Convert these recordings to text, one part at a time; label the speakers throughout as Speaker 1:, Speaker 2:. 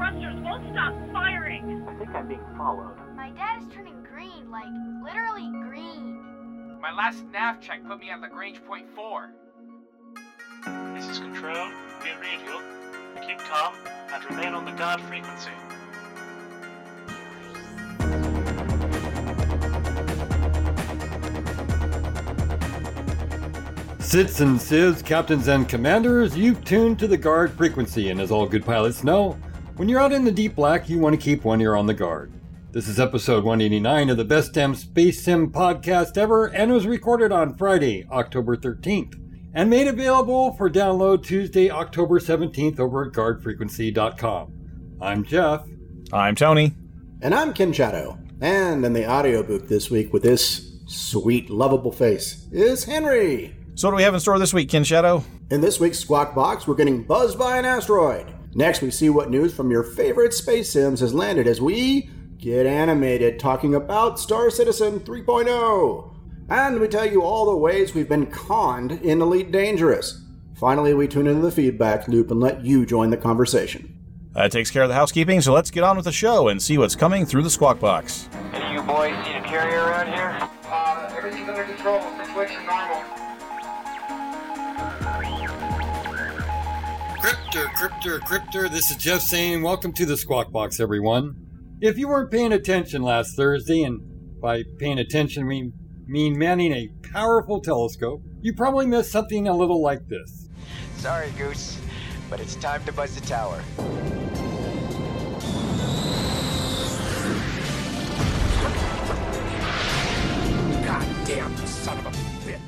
Speaker 1: thrusters won't stop firing.
Speaker 2: I think I'm being followed.
Speaker 3: My dad is turning green, like literally green.
Speaker 4: My last nav check put me at Lagrange point 4.
Speaker 2: This is Control. We read you. Keep calm and remain on the guard frequency.
Speaker 5: Sits and sieves, captains and commanders, you've tuned to the guard frequency, and as all good pilots know, when you're out in the deep black, you want to keep one ear on the guard. This is episode 189 of the Best Damn Space Sim podcast ever, and was recorded on Friday, October 13th, and made available for download Tuesday, October 17th over at guardfrequency.com. I'm Jeff.
Speaker 6: I'm Tony.
Speaker 7: And I'm Ken Shadow. And in the audio booth this week with this sweet, lovable face is Henry.
Speaker 6: So, what do we have in store this week, Ken Shadow?
Speaker 7: In this week's Squawk Box, we're getting buzzed by an asteroid. Next, we see what news from your favorite space sims has landed as we get animated talking about Star Citizen 3.0. And we tell you all the ways we've been conned in Elite Dangerous. Finally, we tune into the feedback loop and let you join the conversation.
Speaker 6: That takes care of the housekeeping, so let's get on with the show and see what's coming through the Squawk Box.
Speaker 4: Any you boys need
Speaker 5: Cryptor, Cryptor, Cryptor, this is Jeff saying welcome to the Squawk Box, everyone. If you weren't paying attention last Thursday, and by paying attention we mean manning a powerful telescope, you probably missed something a little like this.
Speaker 4: Sorry, Goose, but it's time to buzz the tower.
Speaker 8: Goddamn son of a bitch.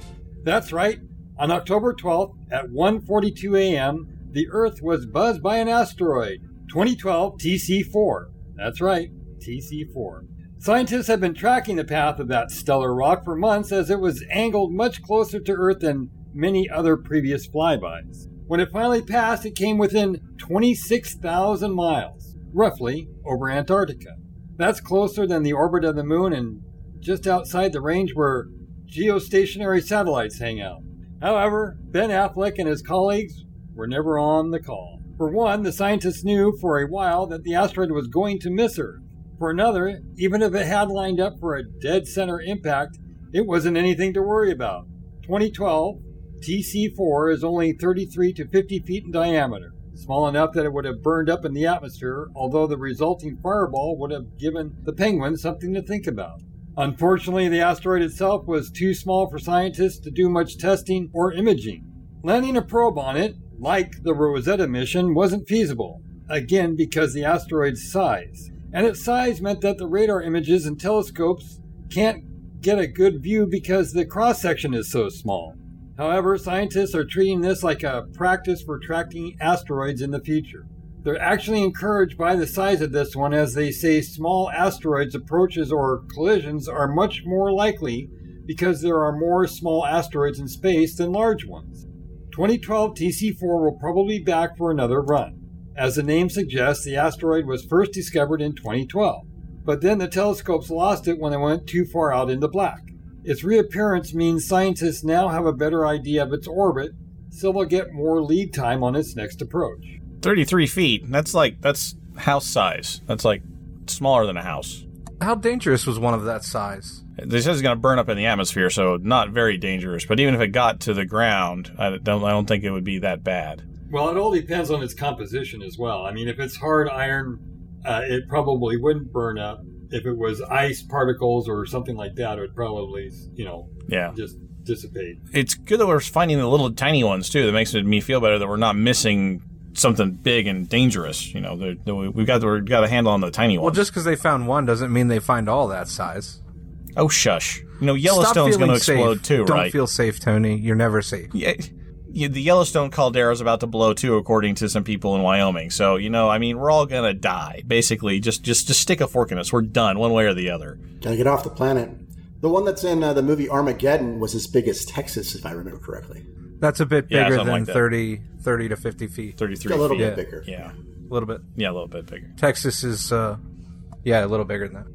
Speaker 5: That's right. On October 12th at 1:42 a.m., the Earth was buzzed by an asteroid, 2012 TC4. That's right, TC4. Scientists have been tracking the path of that stellar rock for months as it was angled much closer to Earth than many other previous flybys. When it finally passed, it came within 26,000 miles, roughly over Antarctica. That's closer than the orbit of the moon and just outside the range where geostationary satellites hang out. However, Ben Affleck and his colleagues were never on the call. For one, the scientists knew for a while that the asteroid was going to miss Earth. For another, even if it had lined up for a dead center impact, it wasn't anything to worry about. 2012, TC4 is only 33 to 50 feet in diameter, small enough that it would have burned up in the atmosphere, although the resulting fireball would have given the penguins something to think about. Unfortunately, the asteroid itself was too small for scientists to do much testing or imaging. Landing a probe on it, like the Rosetta mission, wasn't feasible, again because the asteroid's size. And its size meant that the radar images and telescopes can't get a good view because the cross section is so small. However, scientists are treating this like a practice for tracking asteroids in the future. They're actually encouraged by the size of this one as they say small asteroids approaches or collisions are much more likely because there are more small asteroids in space than large ones. 2012 TC4 will probably be back for another run. As the name suggests, the asteroid was first discovered in 2012, but then the telescopes lost it when it went too far out into black. Its reappearance means scientists now have a better idea of its orbit, so they'll get more lead time on its next approach.
Speaker 6: 33 feet. That's like, that's house size. That's like smaller than a house.
Speaker 9: How dangerous was one of that size?
Speaker 6: They said it's going to burn up in the atmosphere, so not very dangerous. But even if it got to the ground, I don't, I don't think it would be that bad.
Speaker 5: Well, it all depends on its composition as well. I mean, if it's hard iron, uh, it probably wouldn't burn up. If it was ice particles or something like that, it would probably, you know,
Speaker 6: Yeah.
Speaker 5: just dissipate.
Speaker 6: It's good that we're finding the little tiny ones too. That makes me feel better that we're not missing something big and dangerous. You know, they're- they're- we've got we've got a handle on the tiny ones.
Speaker 9: Well, just because they found one doesn't mean they find all that size.
Speaker 6: Oh shush! You know, Yellowstone's going to explode
Speaker 9: safe.
Speaker 6: too,
Speaker 9: Don't
Speaker 6: right?
Speaker 9: feel safe, Tony. You're never safe.
Speaker 6: yeah, yeah, the Yellowstone caldera is about to blow too, according to some people in Wyoming. So you know, I mean, we're all gonna die. Basically, just just just stick a fork in us. We're done, one way or the other.
Speaker 7: Gotta get off the planet. The one that's in uh, the movie Armageddon was as big as Texas, if I remember correctly.
Speaker 9: That's a bit bigger
Speaker 6: something
Speaker 9: than
Speaker 6: like
Speaker 9: 30, 30 to 50 feet.
Speaker 6: Thirty-three
Speaker 7: A little
Speaker 6: feet.
Speaker 7: bit bigger.
Speaker 6: Yeah,
Speaker 9: A little bit.
Speaker 6: yeah, a little bit bigger.
Speaker 9: Texas is, uh, yeah, a little bigger than that.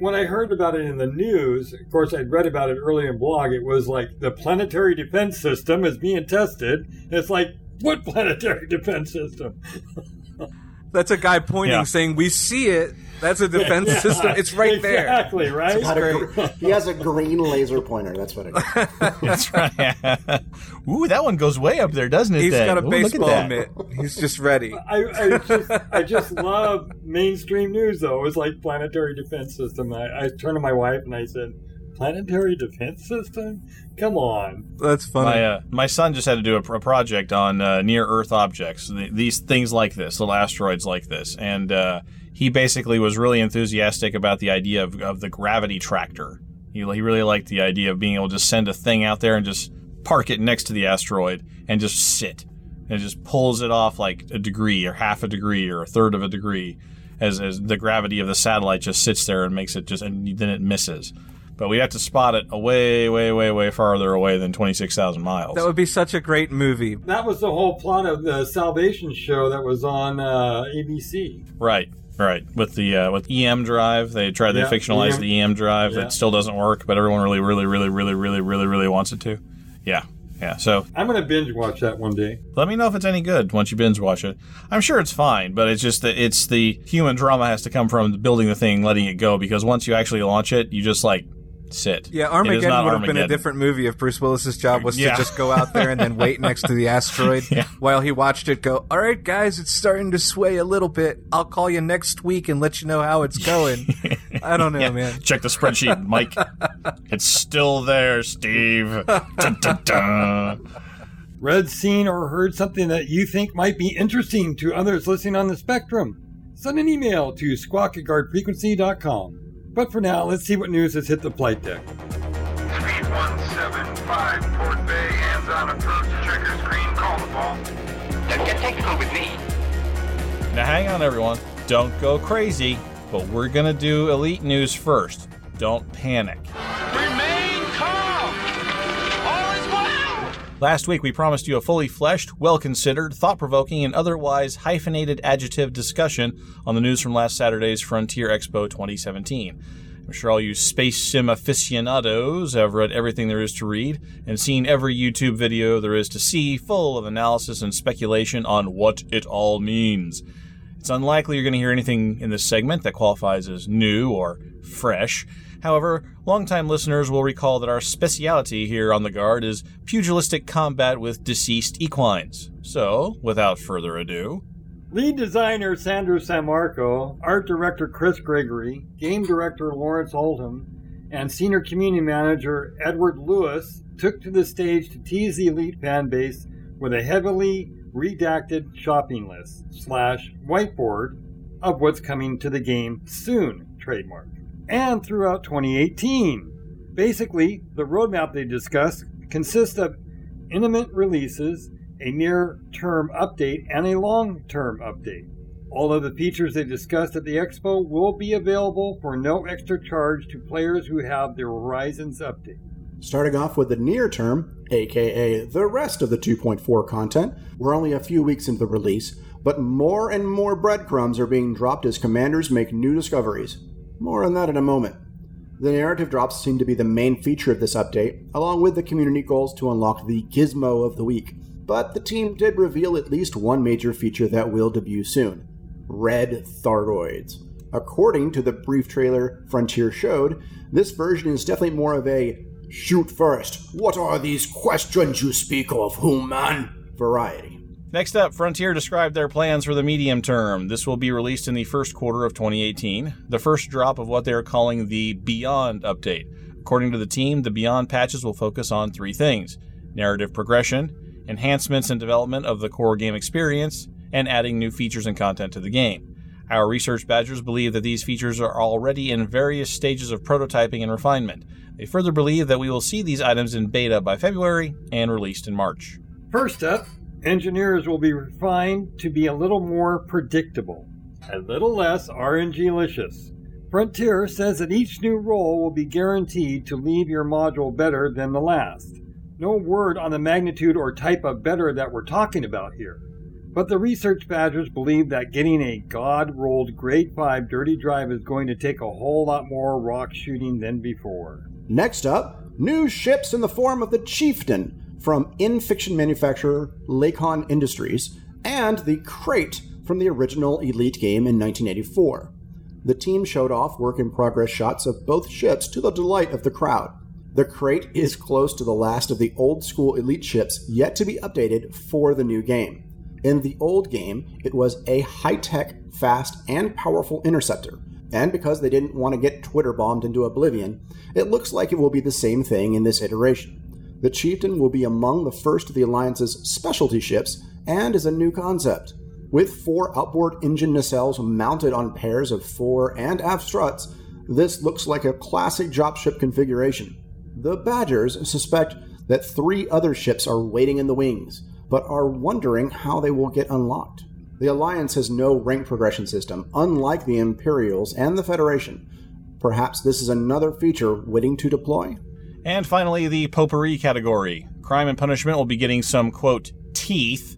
Speaker 5: When I heard about it in the news, of course, I'd read about it early in blog. It was like the planetary defense system is being tested. It's like, what planetary defense system?
Speaker 9: That's a guy pointing,
Speaker 6: Yeah.
Speaker 9: saying, "We see it." That's a defense
Speaker 5: Yeah,
Speaker 9: system. It's right there.
Speaker 5: Exactly, right?
Speaker 7: Had a gr- he has a green laser pointer. That's what it is.
Speaker 6: That's right. Ooh, that one goes way up there, doesn't it?
Speaker 9: He's
Speaker 6: then?
Speaker 9: got a
Speaker 6: Ooh, look at
Speaker 9: baseball
Speaker 6: that.
Speaker 9: mitt. He's just ready.
Speaker 5: I, I just I just love mainstream news though. It's like planetary defense system. I, I turned to my wife and I said, "Planetary defense system? Come on!"
Speaker 9: That's funny.
Speaker 6: My uh, my son just had to do a, a project on uh, near Earth objects, th- these things like this, little asteroids like this, and uh, he basically was really enthusiastic about the idea of, of the gravity tractor. He, he really liked the idea of being able to just send a thing out there and just park it next to the asteroid and just sit, and it just pulls it off like a degree or half a degree or a third of a degree, as as the gravity of the satellite just sits there and makes it just, and then it misses. But we have to spot it away, way, way, way farther away than 26,000 miles.
Speaker 9: that would be such a great movie.
Speaker 5: That was the whole plot of the Salvation show that was on uh, ABC.
Speaker 6: Right, right. With the uh, with EM drive, they tried they
Speaker 5: Yeah,
Speaker 6: fictionalized
Speaker 5: EM.
Speaker 6: the EM drive.
Speaker 5: Yeah.
Speaker 6: It still doesn't work, but everyone really, really, really, really, really, really, really wants it to. Yeah, yeah. So
Speaker 5: I'm gonna binge watch that one day.
Speaker 6: let me know if it's any good once you binge watch it. I'm sure it's fine, but it's just that it's the human drama has to come from building the thing, letting it go. Because once you actually launch it, you just like sit.
Speaker 9: Yeah, Armageddon would have been a different movie if Bruce Willis's job was
Speaker 6: Yeah.
Speaker 9: to just go out there and then wait next to the asteroid
Speaker 6: Yeah.
Speaker 9: while he watched it go. All right, guys, it's starting to sway a little bit. I'll call you next week and let you know how it's going. I don't know,
Speaker 6: Yeah.
Speaker 9: man.
Speaker 6: Check the spreadsheet, Mike. it's still there, Steve. Dun, dun, dun.
Speaker 5: Read, seen, or heard something that you think might be interesting to others listening on the spectrum? Send an email to squawk at guardfrequency.com. But for now, let's see what news has hit the flight deck.
Speaker 8: Speed 175, Port Bay, hands on approach, checker screen, call the ball.
Speaker 4: Don't get technical with me.
Speaker 6: Now, hang on, everyone. Don't go crazy, but we're going to do elite news first. Don't panic.
Speaker 8: Remain
Speaker 6: Last week, we promised you a fully fleshed, well considered, thought provoking, and otherwise hyphenated adjective discussion on the news from last Saturday's Frontier Expo 2017. I'm sure all you space sim aficionados have read everything there is to read and seen every YouTube video there is to see, full of analysis and speculation on what it all means. It's unlikely you're going to hear anything in this segment that qualifies as new or fresh. However, longtime listeners will recall that our speciality here on the Guard is pugilistic combat with deceased equines. So, without further ado,
Speaker 5: Lead designer Sandro Sammarco, art director Chris Gregory, game director Lawrence Oldham, and senior community manager Edward Lewis took to the stage to tease the Elite fan base with a heavily redacted shopping list slash whiteboard of what's coming to the game soon trademark and throughout 2018. Basically, the roadmap they discussed consists of imminent releases, a near term update, and a long term update. All of the features they discussed at the expo will be available for no extra charge to players who have the Horizons update.
Speaker 7: Starting off with the near term, aka the rest of the 2.4 content, we're only a few weeks into the release, but more and more breadcrumbs are being dropped as commanders make new discoveries. More on that in a moment. The narrative drops seem to be the main feature of this update, along with the community goals to unlock the gizmo of the week. But the team did reveal at least one major feature that will debut soon red Thargoids. According to the brief trailer Frontier showed, this version is definitely more of a shoot first, what are these questions you speak of, human? variety.
Speaker 6: Next up, Frontier described their plans for the medium term. This will be released in the first quarter of 2018, the first drop of what they are calling the Beyond update. According to the team, the Beyond patches will focus on three things narrative progression, enhancements and development of the core game experience, and adding new features and content to the game. Our research badgers believe that these features are already in various stages of prototyping and refinement. They further believe that we will see these items in beta by February and released in March.
Speaker 5: First up, engineers will be refined to be a little more predictable, a little less RNG-licious. Frontier says that each new roll will be guaranteed to leave your module better than the last. No word on the magnitude or type of better that we're talking about here. But the research badgers believe that getting a god rolled grade 5 dirty drive is going to take a whole lot more rock shooting than before.
Speaker 7: Next up, new ships in the form of the Chieftain from in fiction manufacturer Lakon Industries and the Krait from the original Elite game in 1984. The team showed off work in progress shots of both ships to the delight of the crowd. The Krait is close to the last of the old school Elite ships yet to be updated for the new game. In the old game, it was a high tech, fast, and powerful interceptor, and because they didn't want to get Twitter bombed into oblivion, it looks like it will be the same thing in this iteration. The Chieftain will be among the first of the Alliance's specialty ships and is a new concept. With four outboard engine nacelles mounted on pairs of fore and aft struts, this looks like a classic dropship configuration. The Badgers suspect that three other ships are waiting in the wings, but are wondering how they will get unlocked. The Alliance has no rank progression system, unlike the Imperials and the Federation. Perhaps this is another feature waiting to deploy?
Speaker 6: And finally, the potpourri category. Crime and punishment will be getting some, quote, teeth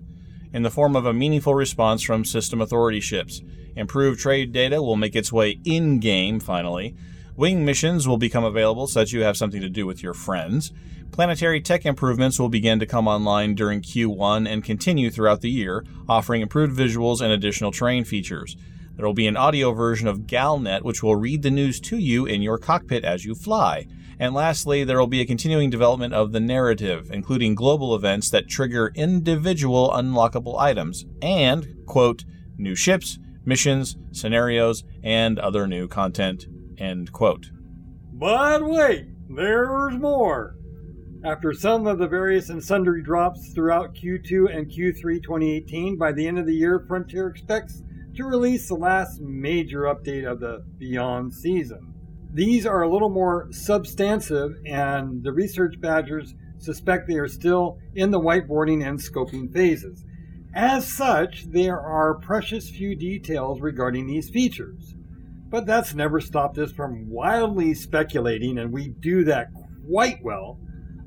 Speaker 6: in the form of a meaningful response from system authority ships. Improved trade data will make its way in game, finally. Wing missions will become available so that you have something to do with your friends. Planetary tech improvements will begin to come online during Q1 and continue throughout the year, offering improved visuals and additional terrain features. There will be an audio version of GalNet, which will read the news to you in your cockpit as you fly. And lastly, there will be a continuing development of the narrative, including global events that trigger individual unlockable items, and, quote, new ships, missions, scenarios, and other new content, end quote.
Speaker 5: But wait, there's more. After some of the various and sundry drops throughout Q2 and Q3 2018, by the end of the year, Frontier expects to release the last major update of the Beyond season. These are a little more substantive, and the research badgers suspect they are still in the whiteboarding and scoping phases. As such, there are precious few details regarding these features. But that's never stopped us from wildly speculating, and we do that quite well,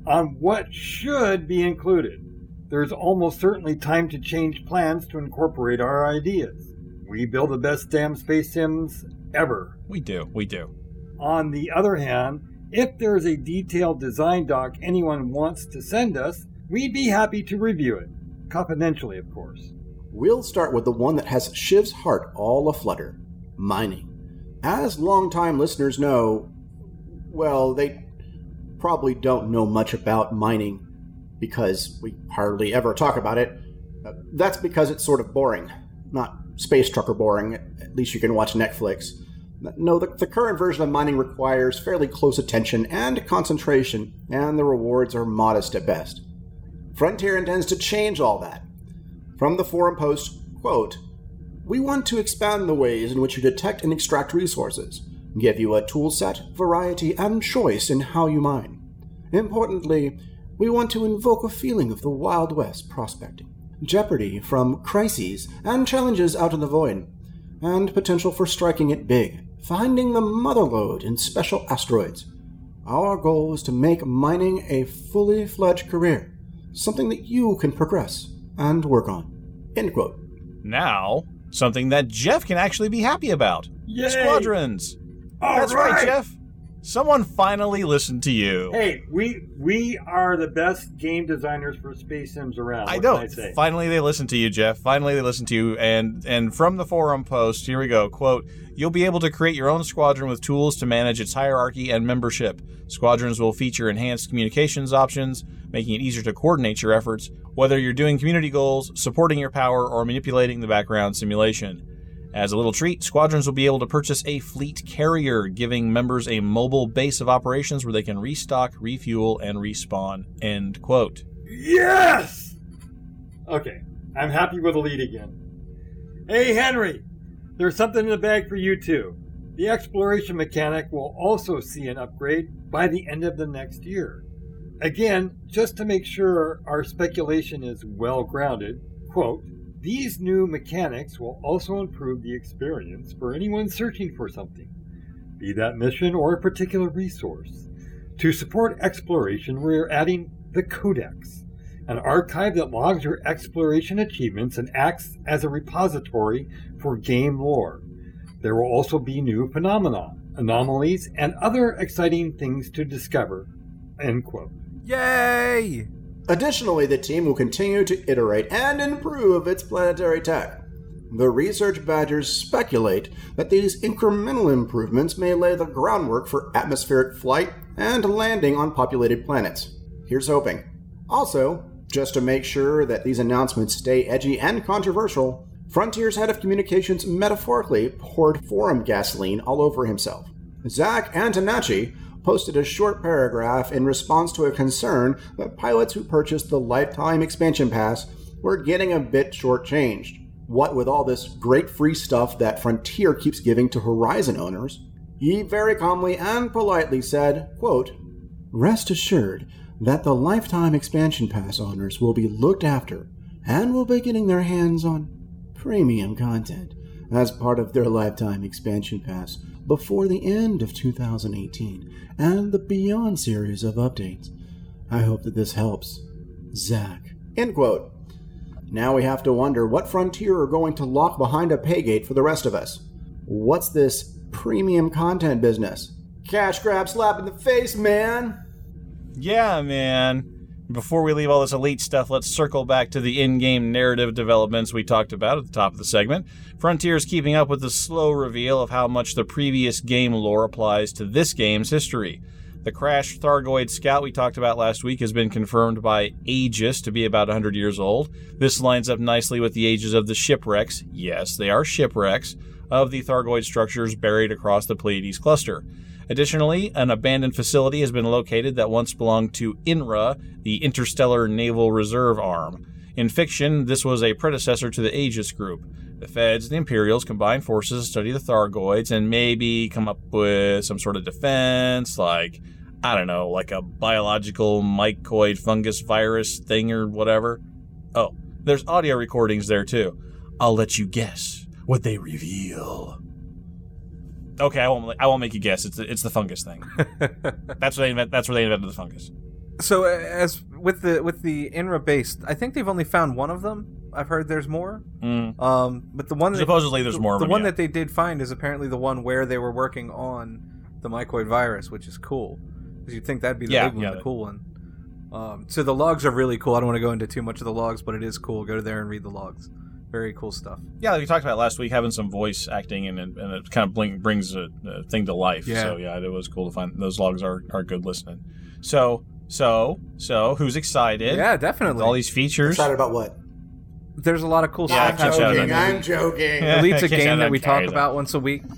Speaker 5: on what should be included. There's almost certainly time to change plans to incorporate our ideas. We build the best damn space sims ever.
Speaker 6: We do, we do.
Speaker 5: On the other hand, if there is a detailed design doc anyone wants to send us, we'd be happy to review it. Confidentially, of course.
Speaker 7: We'll start with the one that has Shiv's heart all aflutter mining. As longtime listeners know, well, they probably don't know much about mining because we hardly ever talk about it. Uh, that's because it's sort of boring. Not space trucker boring, at least you can watch Netflix. No, the, the, current version of mining requires fairly close attention and concentration, and the rewards are modest at best. Frontier intends to change all that. From the forum post, quote, We want to expand the ways in which you detect and extract resources, give you a tool set, variety, and choice in how you mine. Importantly, we want to invoke a feeling of the Wild West prospecting, jeopardy from crises and challenges out in the void, and potential for striking it big finding the mother lode in special asteroids. Our goal is to make mining a fully fledged career, something that you can progress and work on. End quote.
Speaker 6: Now, something that Jeff can actually be happy about.
Speaker 5: Yay!
Speaker 6: Squadrons.
Speaker 5: All
Speaker 6: That's
Speaker 5: right.
Speaker 6: right, Jeff. Someone finally listened to you.
Speaker 5: Hey, we we are the best game designers for space sims around.
Speaker 6: I know.
Speaker 5: I say?
Speaker 6: Finally, they listened to you, Jeff. Finally, they listened to you. And and from the forum post, here we go. Quote: You'll be able to create your own squadron with tools to manage its hierarchy and membership. Squadrons will feature enhanced communications options, making it easier to coordinate your efforts, whether you're doing community goals, supporting your power, or manipulating the background simulation. As a little treat, squadrons will be able to purchase a fleet carrier, giving members a mobile base of operations where they can restock, refuel, and respawn. End quote.
Speaker 5: Yes! Okay, I'm happy with the lead again. Hey, Henry, there's something in the bag for you too. The exploration mechanic will also see an upgrade by the end of the next year. Again, just to make sure our speculation is well grounded, quote, these new mechanics will also improve the experience for anyone searching for something, be that mission or a particular resource. To support exploration, we're adding the Codex, an archive that logs your exploration achievements and acts as a repository for game lore. There will also be new phenomena, anomalies, and other exciting things to discover. End quote.
Speaker 9: Yay!
Speaker 7: Additionally, the team will continue to iterate and improve its planetary tech. The research badgers speculate that these incremental improvements may lay the groundwork for atmospheric flight and landing on populated planets. Here's hoping. Also, just to make sure that these announcements stay edgy and controversial, Frontier's head of communications metaphorically poured forum gasoline all over himself. Zach Antonacci posted a short paragraph in response to a concern that pilots who purchased the lifetime expansion pass were getting a bit shortchanged. What with all this great free stuff that Frontier keeps giving to Horizon owners, he very calmly and politely said, quote, Rest assured that the lifetime expansion pass owners will be looked after and will be getting their hands on premium content as part of their lifetime expansion pass before the end of 2018 and the Beyond series of updates. I hope that this helps. Zach. End quote. Now we have to wonder what Frontier are going to lock behind a paygate for the rest of us. What's this premium content business? Cash grab slap in the face, man!
Speaker 6: Yeah, man. Before we leave all this elite stuff, let's circle back to the in game narrative developments we talked about at the top of the segment. Frontier is keeping up with the slow reveal of how much the previous game lore applies to this game's history. The crashed Thargoid scout we talked about last week has been confirmed by Aegis to be about 100 years old. This lines up nicely with the ages of the shipwrecks. Yes, they are shipwrecks of the Thargoid structures buried across the Pleiades cluster. Additionally, an abandoned facility has been located that once belonged to INRA, the Interstellar Naval Reserve Arm. In fiction, this was a predecessor to the Aegis Group. The Feds and the Imperials combine forces to study the Thargoids and maybe come up with some sort of defense, like, I don't know, like a biological mycoid fungus virus thing or whatever. Oh, there's audio recordings there too. I'll let you guess what they reveal. Okay, I won't. I won't make you guess. It's the, it's the fungus thing. that's where they invent, That's where they invented the fungus.
Speaker 9: So uh, as with the with the Inra based, I think they've only found one of them. I've heard there's more.
Speaker 6: Mm.
Speaker 9: Um, but the one that,
Speaker 6: supposedly there's
Speaker 9: the,
Speaker 6: more.
Speaker 9: The
Speaker 6: them,
Speaker 9: one
Speaker 6: yeah.
Speaker 9: that they did find is apparently the one where they were working on the mycoid virus, which is cool because you'd think that'd be the
Speaker 6: Yeah,
Speaker 9: big one,
Speaker 6: yeah.
Speaker 9: the cool one. Um, so the logs are really cool. I don't want to go into too much of the logs, but it is cool. Go to there and read the logs. Very cool stuff.
Speaker 6: Yeah, like we talked about last week, having some voice acting and, and it kind of blink, brings a, a thing to life.
Speaker 9: Yeah.
Speaker 6: So yeah, it was cool to find those logs are, are good listening. So so so who's excited?
Speaker 9: Yeah,
Speaker 6: With
Speaker 9: definitely.
Speaker 6: all these features.
Speaker 7: Excited about what?
Speaker 9: There's a lot of cool
Speaker 6: Yeah,
Speaker 9: stuff
Speaker 6: I can't shout
Speaker 9: happening.
Speaker 6: it out.
Speaker 7: I'm joking.
Speaker 6: Yeah.
Speaker 9: Elite's a game that we talk
Speaker 6: Carrie, though.
Speaker 9: about once a week.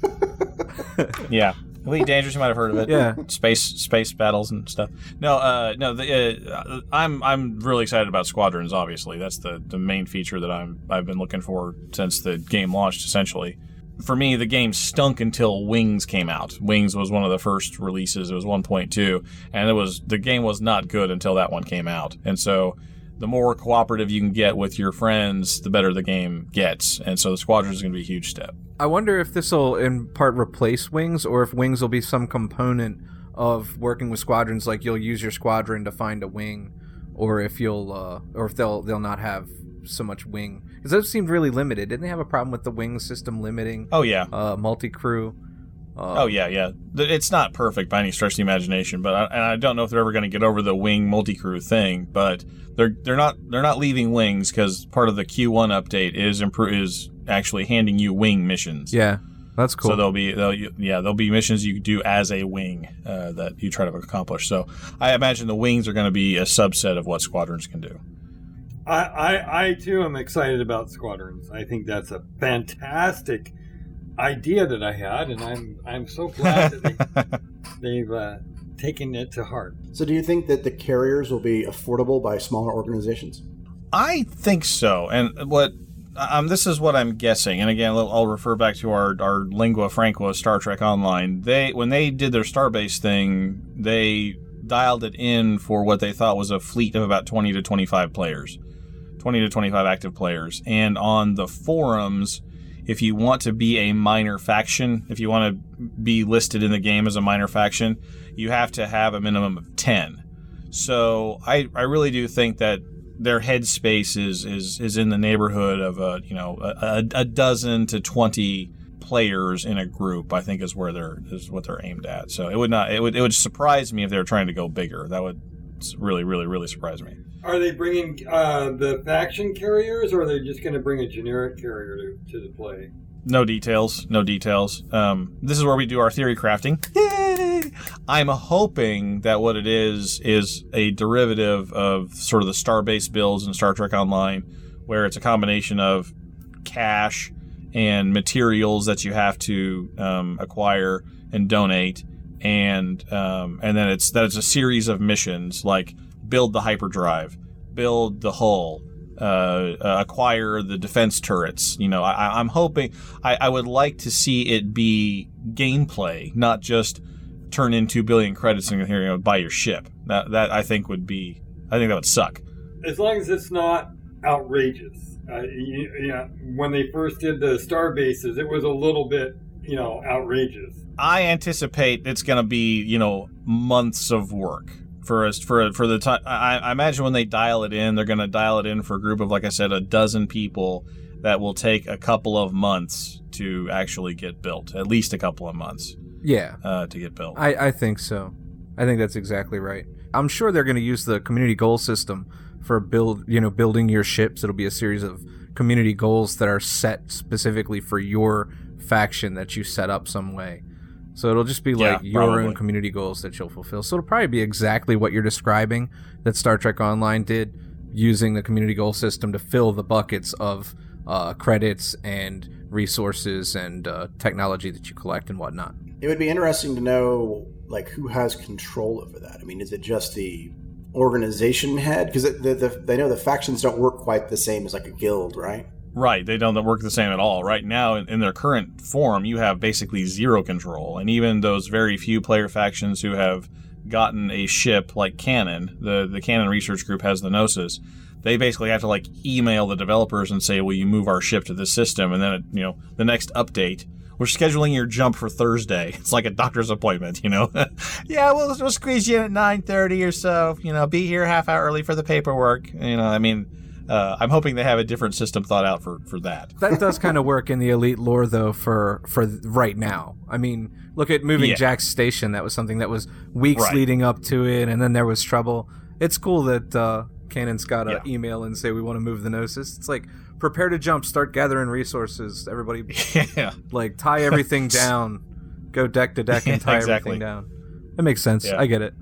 Speaker 6: Yeah. Elite Dangerous, you might have heard of it.
Speaker 9: Yeah.
Speaker 6: Space space battles and stuff. No, uh, no. The, uh, I'm I'm really excited about Squadrons. Obviously, that's the, the main feature that I'm I've been looking for since the game launched. Essentially, for me, the game stunk until Wings came out. Wings was one of the first releases. It was 1.2, and it was the game was not good until that one came out. And so, the more cooperative you can get with your friends, the better the game gets. And so, the Squadrons is going to be a huge step.
Speaker 9: I wonder if this will in part replace Wings, or if Wings will be some component of working with squadrons. Like you'll use your squadron to find a wing, or if you'll, uh, or if they'll they'll not have so much wing because those seemed really limited. Didn't they have a problem with the wing system limiting
Speaker 6: Oh yeah.
Speaker 9: uh, multi crew? Uh,
Speaker 6: Oh yeah, yeah. It's not perfect by any stretch of the imagination, but I, and I don't know if they're ever going to get over the wing multi-crew thing. But they're they're not they're not leaving wings because part of the Q1 update is impro- is actually handing you wing missions.
Speaker 9: yeah, that's cool.
Speaker 6: So there'll be there'll, yeah there'll be missions you do as a wing uh, that you try to accomplish. So I imagine the wings are going to be a subset of what squadrons can do.
Speaker 5: I, I, I too am excited about Squadrons. I think that's a fantastic idea that I had, and I'm I'm so glad that they, they've uh, taken it to heart.
Speaker 7: So, do you think that the carriers will be affordable by smaller organizations?
Speaker 6: I think so. And what um, this is what I'm guessing. And again, I'll I'll refer back to our, our lingua franca Star Trek Online. They when they did their Starbase thing, they dialed it in for what they thought was a fleet of about 20 to 25 players, 20 to 25 active players. And on the forums, if you want to be a minor faction, if you want to be listed in the game as a minor faction, you have to have a minimum of 10. So I, I really do think that their headspace is, is, is in the neighborhood of a you know a, a, dozen to twenty players in a group. I think is where they're is what they're aimed at. So it would not it would it would surprise me if they were trying to go bigger. That would really, really, really surprise me.
Speaker 5: Are they bringing uh, the faction carriers, or are they just going to bring a generic carrier to, to the play?
Speaker 6: No details. No details. Um, this is where we do our theory crafting. Yay! I'm hoping that what it is is a derivative of sort of the star-based builds in Star Trek Online, where it's a combination of cash and materials that you have to um, acquire and donate, and um, and then it's that it's a series of missions like build the hyperdrive, build the hull, uh, uh, acquire the defense turrets. You know, I, I'm hoping I, I would like to see it be gameplay, not just turn in two billion credits and here you know, buy your ship. That that I think would be I think that would suck.
Speaker 5: As long as it's not outrageous. Uh, you, you know, when they first did the star bases, it was a little bit, you know, outrageous.
Speaker 6: I anticipate it's going to be you know months of work for us for for the time. I, I imagine when they dial it in, they're going to dial it in for a group of like I said, a dozen people that will take a couple of months to actually get built. At least a couple of months.
Speaker 9: Yeah,
Speaker 6: uh, to get built.
Speaker 9: I I think so. I think that's exactly right. I'm sure they're going to use the community goal system for build you know building your ships. It'll be a series of community goals that are set specifically for your faction that you set up some way. So it'll just be like your
Speaker 6: probably.
Speaker 9: own community goals that you'll fulfill. So it'll probably be exactly what you're describing that Star Trek Online did, using the community goal system to fill the buckets of uh, credits and resources and uh, technology that you collect and whatnot.
Speaker 7: It would be interesting to know like who has control over that. I mean, is it just the organization head? Because the, the, they know the factions don't work quite the same as like a guild, right?
Speaker 6: Right, they don't work the same at all. Right now, in, in their current form, you have basically zero control, and even those very few player factions who have gotten a ship like Canonn, the the Canonn Research Group has the Gnosis. They basically have to like email the developers and say, "Will you move our ship to this system?" And then it, you know the next update. We're scheduling your jump for Thursday. It's like a doctor's appointment, you know. yeah, we'll, we'll squeeze you in at nine thirty or so. You know, be here half hour early for the paperwork. You know, I mean, uh, I'm hoping they have a different system thought out for for that.
Speaker 9: That does kind of work in the elite lore, though, for for right now. I mean, look at moving
Speaker 6: Yeah.
Speaker 9: Jaques station. That was something that was weeks
Speaker 6: Right.
Speaker 9: leading up to it, and then there was trouble. It's cool that uh, Canonn's got an
Speaker 6: Yeah.
Speaker 9: email and say we want to move the Gnosis. It's like prepare to jump, start gathering resources. Everybody,
Speaker 6: yeah,
Speaker 9: like tie everything down, go deck to deck and tie
Speaker 6: Exactly.
Speaker 9: everything down. That makes sense.
Speaker 6: Yeah.
Speaker 9: I get it.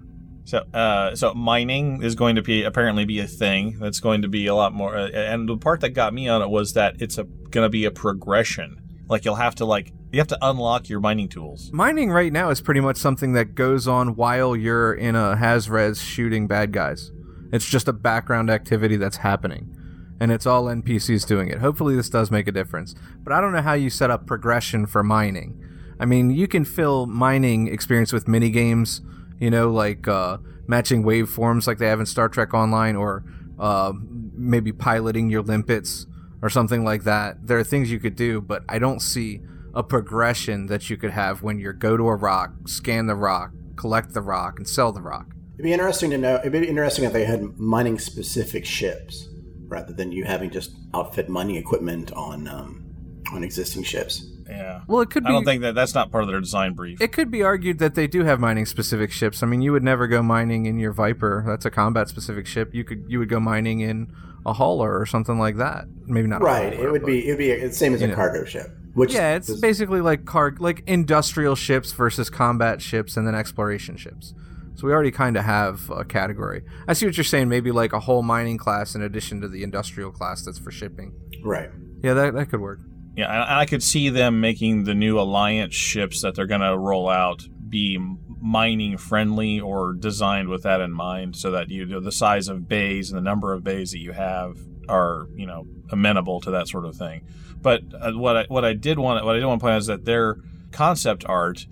Speaker 6: So, uh, so mining is going to be apparently be a thing. That's going to be a lot more. Uh, and the part that got me on it was that it's a going to be a progression. Like you'll have to like you have to unlock your mining tools.
Speaker 9: Mining right now is pretty much something that goes on while you're in a Hazres shooting bad guys. It's just a background activity that's happening. And it's all NPCs doing it. Hopefully, this does make a difference. But I don't know how you set up progression for mining. I mean, you can fill mining experience with mini games, you know, like uh, matching waveforms like they have in Star Trek Online, or uh, maybe piloting your limpets or something like that. There are things you could do, but I don't see a progression that you could have when you go to a rock, scan the rock, collect the rock, and sell the rock.
Speaker 7: It'd be interesting to know. It'd be interesting if they had mining specific ships rather than you having just outfit mining equipment on um, on existing ships.
Speaker 6: Yeah.
Speaker 9: Well, it could be.
Speaker 6: I don't think that that's not part of their design brief.
Speaker 9: It could be argued that they do have mining specific ships. I mean, you would never go mining in your Viper. That's a combat specific ship. You could you would go mining in a hauler or something like that. Maybe not. a
Speaker 7: Right.
Speaker 9: hauler,
Speaker 7: It would
Speaker 9: but-
Speaker 7: be. It would be the same as a
Speaker 9: know.
Speaker 7: cargo ship. Which
Speaker 9: yeah, it's
Speaker 7: is-
Speaker 9: basically like car like industrial ships versus combat ships and then exploration ships. So we already kind of have a category. I see what you're saying. Maybe like a whole mining class in addition to the industrial class that's for shipping.
Speaker 7: right.
Speaker 9: Yeah, that that could work.
Speaker 6: Yeah, and I could see them making the new alliance ships that they're going to roll out be mining friendly or designed with that in mind, so that you know, the size of bays and the number of bays that you have are you know amenable to that sort of thing. But uh, what I what I did want what I did want to point out is that their concept art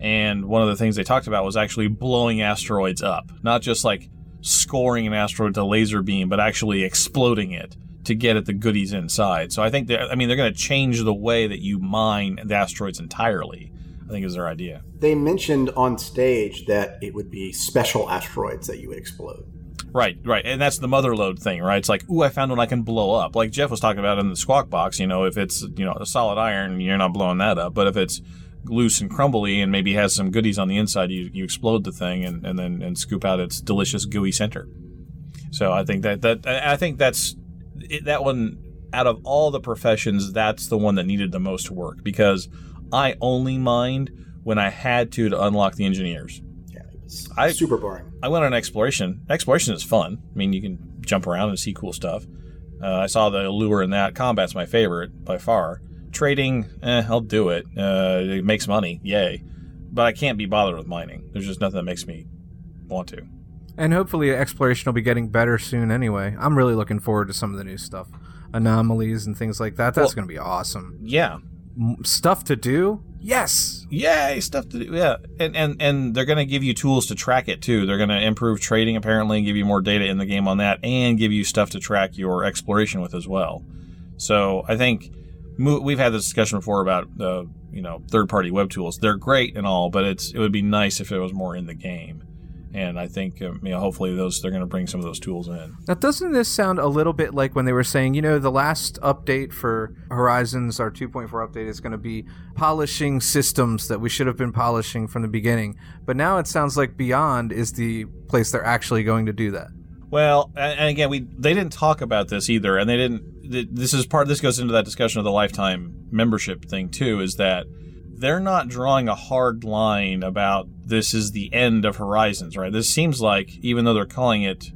Speaker 6: and one of the things they talked about was actually blowing asteroids up, not just like scoring an asteroid to laser beam, but actually exploding it to get at the goodies inside. So I think they're, I mean, they're going to change the way that you mine the asteroids entirely. I think is their idea.
Speaker 7: They mentioned on stage that it would be special asteroids that you would explode.
Speaker 6: Right, right, and that's the mother lode thing, right? It's like, ooh, I found one I can blow up. Like Jeff was talking about in the squawk box. You know, if it's you know a solid iron, you're not blowing that up. But if it's loose and crumbly and maybe has some goodies on the inside, you, you explode the thing and, and then and scoop out its delicious gooey center. So I think that that I think that's it, that one out of all the professions, that's the one that needed the most work because I only mined when I had to to unlock the engineers.
Speaker 7: Yeah,
Speaker 6: I-
Speaker 7: super boring.
Speaker 6: I went on exploration. Exploration is fun. I mean, you can jump around and see cool stuff. Uh, I saw the allure in that. Combat's my favorite by far. Trading, eh, I'll do it. Uh, it makes money, yay. But I can't be bothered with mining. There's just nothing that makes me want to.
Speaker 9: And hopefully, exploration will be getting better soon. Anyway, I'm really looking forward to some of the new stuff, anomalies and things like that. That's
Speaker 6: Well-
Speaker 9: going to be awesome.
Speaker 6: Yeah,
Speaker 9: stuff to do. Yes.
Speaker 6: yay, stuff to do. Yeah, and and and they're going to give you tools to track it too. They're going to improve trading apparently, and give you more data in the game on that, and give you stuff to track your exploration with as well. So I think we've had this discussion before about the you know third party web tools. They're great and all, but it's it would be nice if it was more in the game. And I think um, you know hopefully those they're going to bring some of those tools in.
Speaker 9: Now, doesn't this sound a little bit like when they were saying, you know, the last update for Horizons, our 2.4 update, is going to be polishing systems that we should have been polishing from the beginning. But now it sounds like Beyond is the place they're actually going to do that.
Speaker 6: Well, and, and again, we they didn't talk about this either, and they didn't. This is part. This goes into that discussion of the lifetime membership thing too. Is that they're not drawing a hard line about this is the end of Horizons, right? This seems like even though they're calling it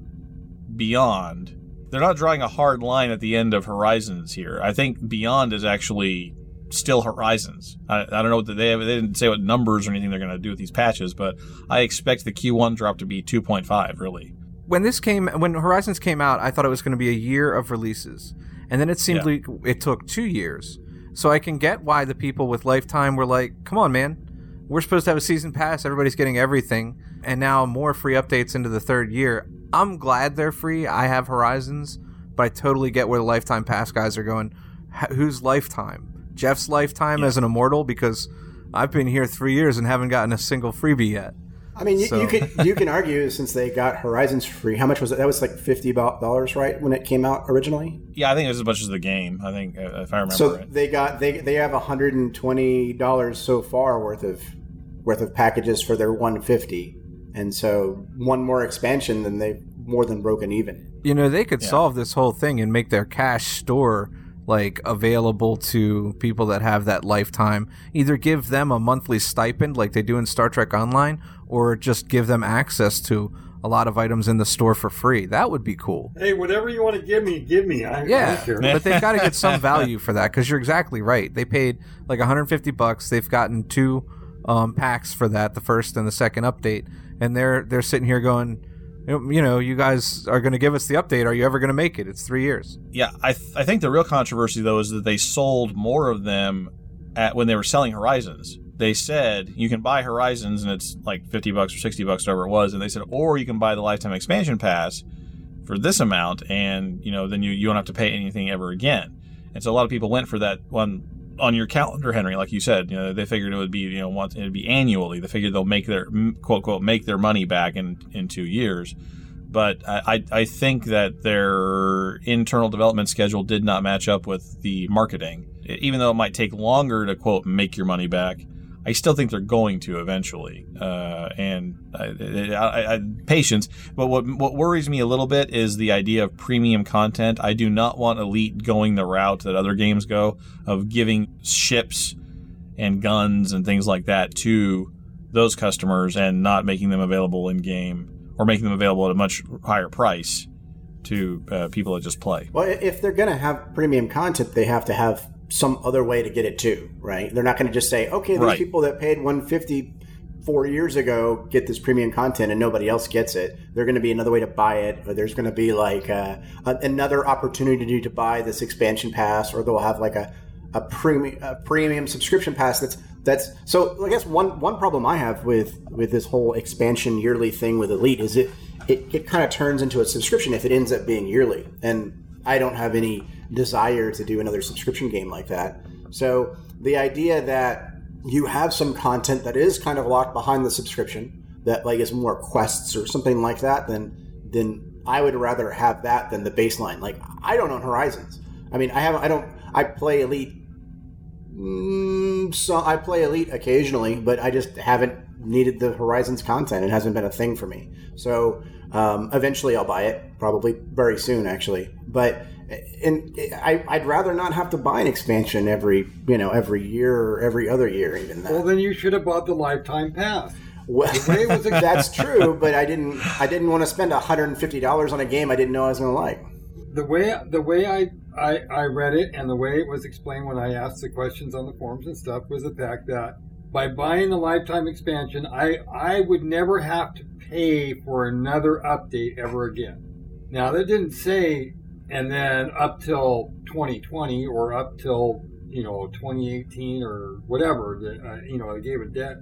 Speaker 6: Beyond, they're not drawing a hard line at the end of Horizons here. I think Beyond is actually still Horizons. I, I don't know what the, they they didn't say what numbers or anything they're going to do with these patches, but I expect the Q1 drop to be 2.5 really.
Speaker 9: When this came, when Horizons came out, I thought it was going to be a year of releases, and then it seemed
Speaker 6: Yeah.
Speaker 9: like it took two years. So I can get why the people with Lifetime were like, "Come on, man, we're supposed to have a season pass. Everybody's getting everything, and now more free updates into the third year." I'm glad they're free. I have Horizons, but I totally get where the Lifetime Pass guys are going. H- whose Lifetime? Jeff's Lifetime as an immortal because I've been here three years and haven't gotten a single freebie yet.
Speaker 7: I mean, you,
Speaker 9: So-
Speaker 7: you could you can argue since they got Horizons free. How much was it? That was like fifty dollars, right, when it came out originally.
Speaker 6: Yeah, I think it was as much as the game. I think uh, if I remember
Speaker 7: So
Speaker 6: right.
Speaker 7: they got they they have hundred and twenty dollars so far worth of worth of packages for their one fifty, and so one more expansion, then they've more than broken even.
Speaker 9: You know, they could
Speaker 6: Yeah.
Speaker 9: solve this whole thing and make their cash store like available to people that have that lifetime. Either give them a monthly stipend like they do in Star Trek Online or just give them access to a lot of items in the store for free. That would be cool.
Speaker 5: Hey, whatever you want to give me, give me. I, I
Speaker 9: Yeah,
Speaker 5: don't care.
Speaker 9: but they've got to get some value for that because you're exactly right. They paid like 150 bucks. They've gotten two um, packs for that, the first and the second update, and they're they're sitting here going, you know, you guys are going to give us the update. Are you ever going to make it? It's three years.
Speaker 6: Yeah, I th- I think the real controversy though is that they sold more of them at when they were selling Horizons. They said you can buy Horizons and it's like fifty bucks or sixty bucks, whatever it was, and they said, or you can buy the lifetime expansion pass for this amount, and you know then you you don't have to pay anything ever again. And so a lot of people went for that one on your calendar, Henry, like you said. You know they figured it would be you know once it'd be annually. They figured they'll make their quote quote make their money back in in two years but I, I think that their internal development schedule did not match up with the marketing. Even though it might take longer to quote make your money back, I still think they're going to eventually. Uh, and I, I, I, patience. But what what worries me a little bit is the idea of premium content. I do not want Elite going the route that other games go of giving ships and guns and things like that to those customers and not making them available in game or making them available at a much higher price to uh, people that just play.
Speaker 7: Well, if they're going to have premium content, they have to have some other way to get it too, right? They're not going to just say, okay, these
Speaker 6: Right.
Speaker 7: people that paid 150 four years ago get this premium content and nobody else gets it. There's going to be another way to buy it, or there's going to be like uh, a, another opportunity to buy this expansion pass, or they'll have like a a premium a premium subscription pass that's that's so I guess one one problem I have with with this whole expansion yearly thing with Elite is it it, it kind of turns into a subscription if it ends up being yearly and I don't have any desire to do another subscription game like that. So the idea that you have some content that is kind of locked behind the subscription that like is more quests or something like that, then then I would rather have that than the baseline. Like I don't own Horizons. I mean, I have I don't I play Elite Mm, so I play Elite occasionally, but I just haven't needed the Horizons content. It hasn't been a thing for me. So um, eventually I'll buy it, probably very soon, actually. But and I, I'd rather not have to buy an expansion every you know every year or every other year, even that.
Speaker 5: Well, then you should have bought the lifetime pass.
Speaker 7: Well,
Speaker 5: ex-
Speaker 7: that's true, but I didn't. I didn't want to spend hundred and fifty dollars on a game I didn't know I was going to like.
Speaker 5: the way the way I, I I read it and the way it was explained when I asked the questions on the forums and stuff was the fact that by buying the lifetime expansion, I I would never have to pay for another update ever again. Now that didn't say and then up till 2020 or up till you know 2018 or whatever that uh, you know they gave a debt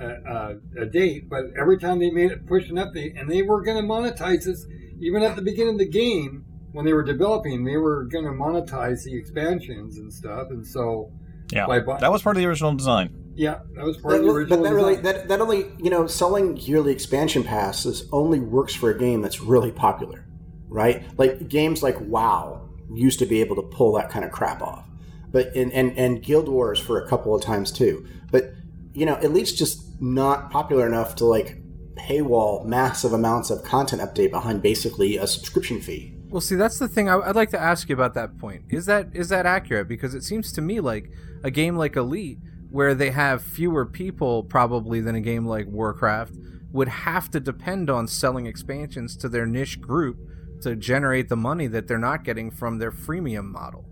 Speaker 5: uh, uh, a date, but every time they made it push an update, and they were going to monetize this even at the beginning of the game when they were developing, they were going to monetize the expansions and stuff, and so
Speaker 6: Yeah,
Speaker 5: By bu-
Speaker 6: that was part of the original design.
Speaker 5: yeah, that was part
Speaker 7: But,
Speaker 5: of the original.
Speaker 7: but that really
Speaker 5: design.
Speaker 7: that, that only you know selling yearly expansion passes only works for a game that's really popular, right? Like games like WoW used to be able to pull that kind of crap off, but and and, and Guild Wars for a couple of times too. But you know, Elite's just not popular enough to like paywall massive amounts of content update behind basically a subscription fee.
Speaker 9: Well, see, that's the thing. I, I'd like to ask you about that point. Is that is that accurate? Because it seems to me like a game like Elite, where they have fewer people probably than a game like Warcraft, would have to depend on selling expansions to their niche group to generate the money that they're not getting from their freemium model,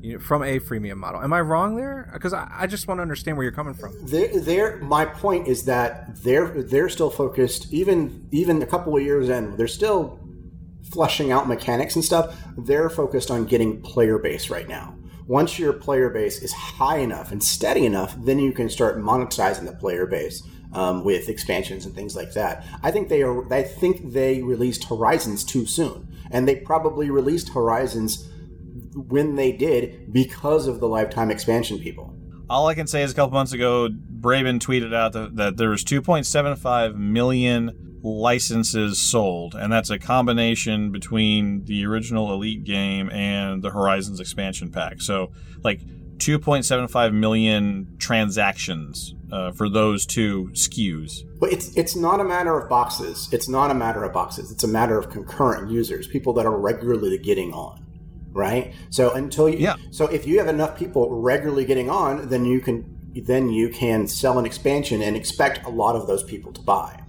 Speaker 9: you know, from a freemium model. Am I wrong there? Because I, I just want to understand where you're coming from.
Speaker 7: They're, my point is that they're they're still focused. Even even a couple of years in, they're still fleshing out mechanics and stuff. They're focused on getting player base right now. Once your player base is high enough and steady enough, then you can start monetizing the player base um, with expansions and things like that. I think they are. I think they released Horizons too soon, and they probably released Horizons when they did because of the lifetime expansion people.
Speaker 6: All I can say is a couple months ago, Braben tweeted out that, that there was 2.75 million licenses sold, and that's a combination between the original Elite game and the Horizons expansion pack. So, like 2.75 million transactions uh, for those two SKUs.
Speaker 7: But it's it's not a matter of boxes. It's not a matter of boxes. It's a matter of concurrent users, people that are regularly getting on, right? So until you,
Speaker 6: Yeah.
Speaker 7: So if you have enough people regularly getting on, then you can then you can sell an expansion and expect a lot of those people to buy.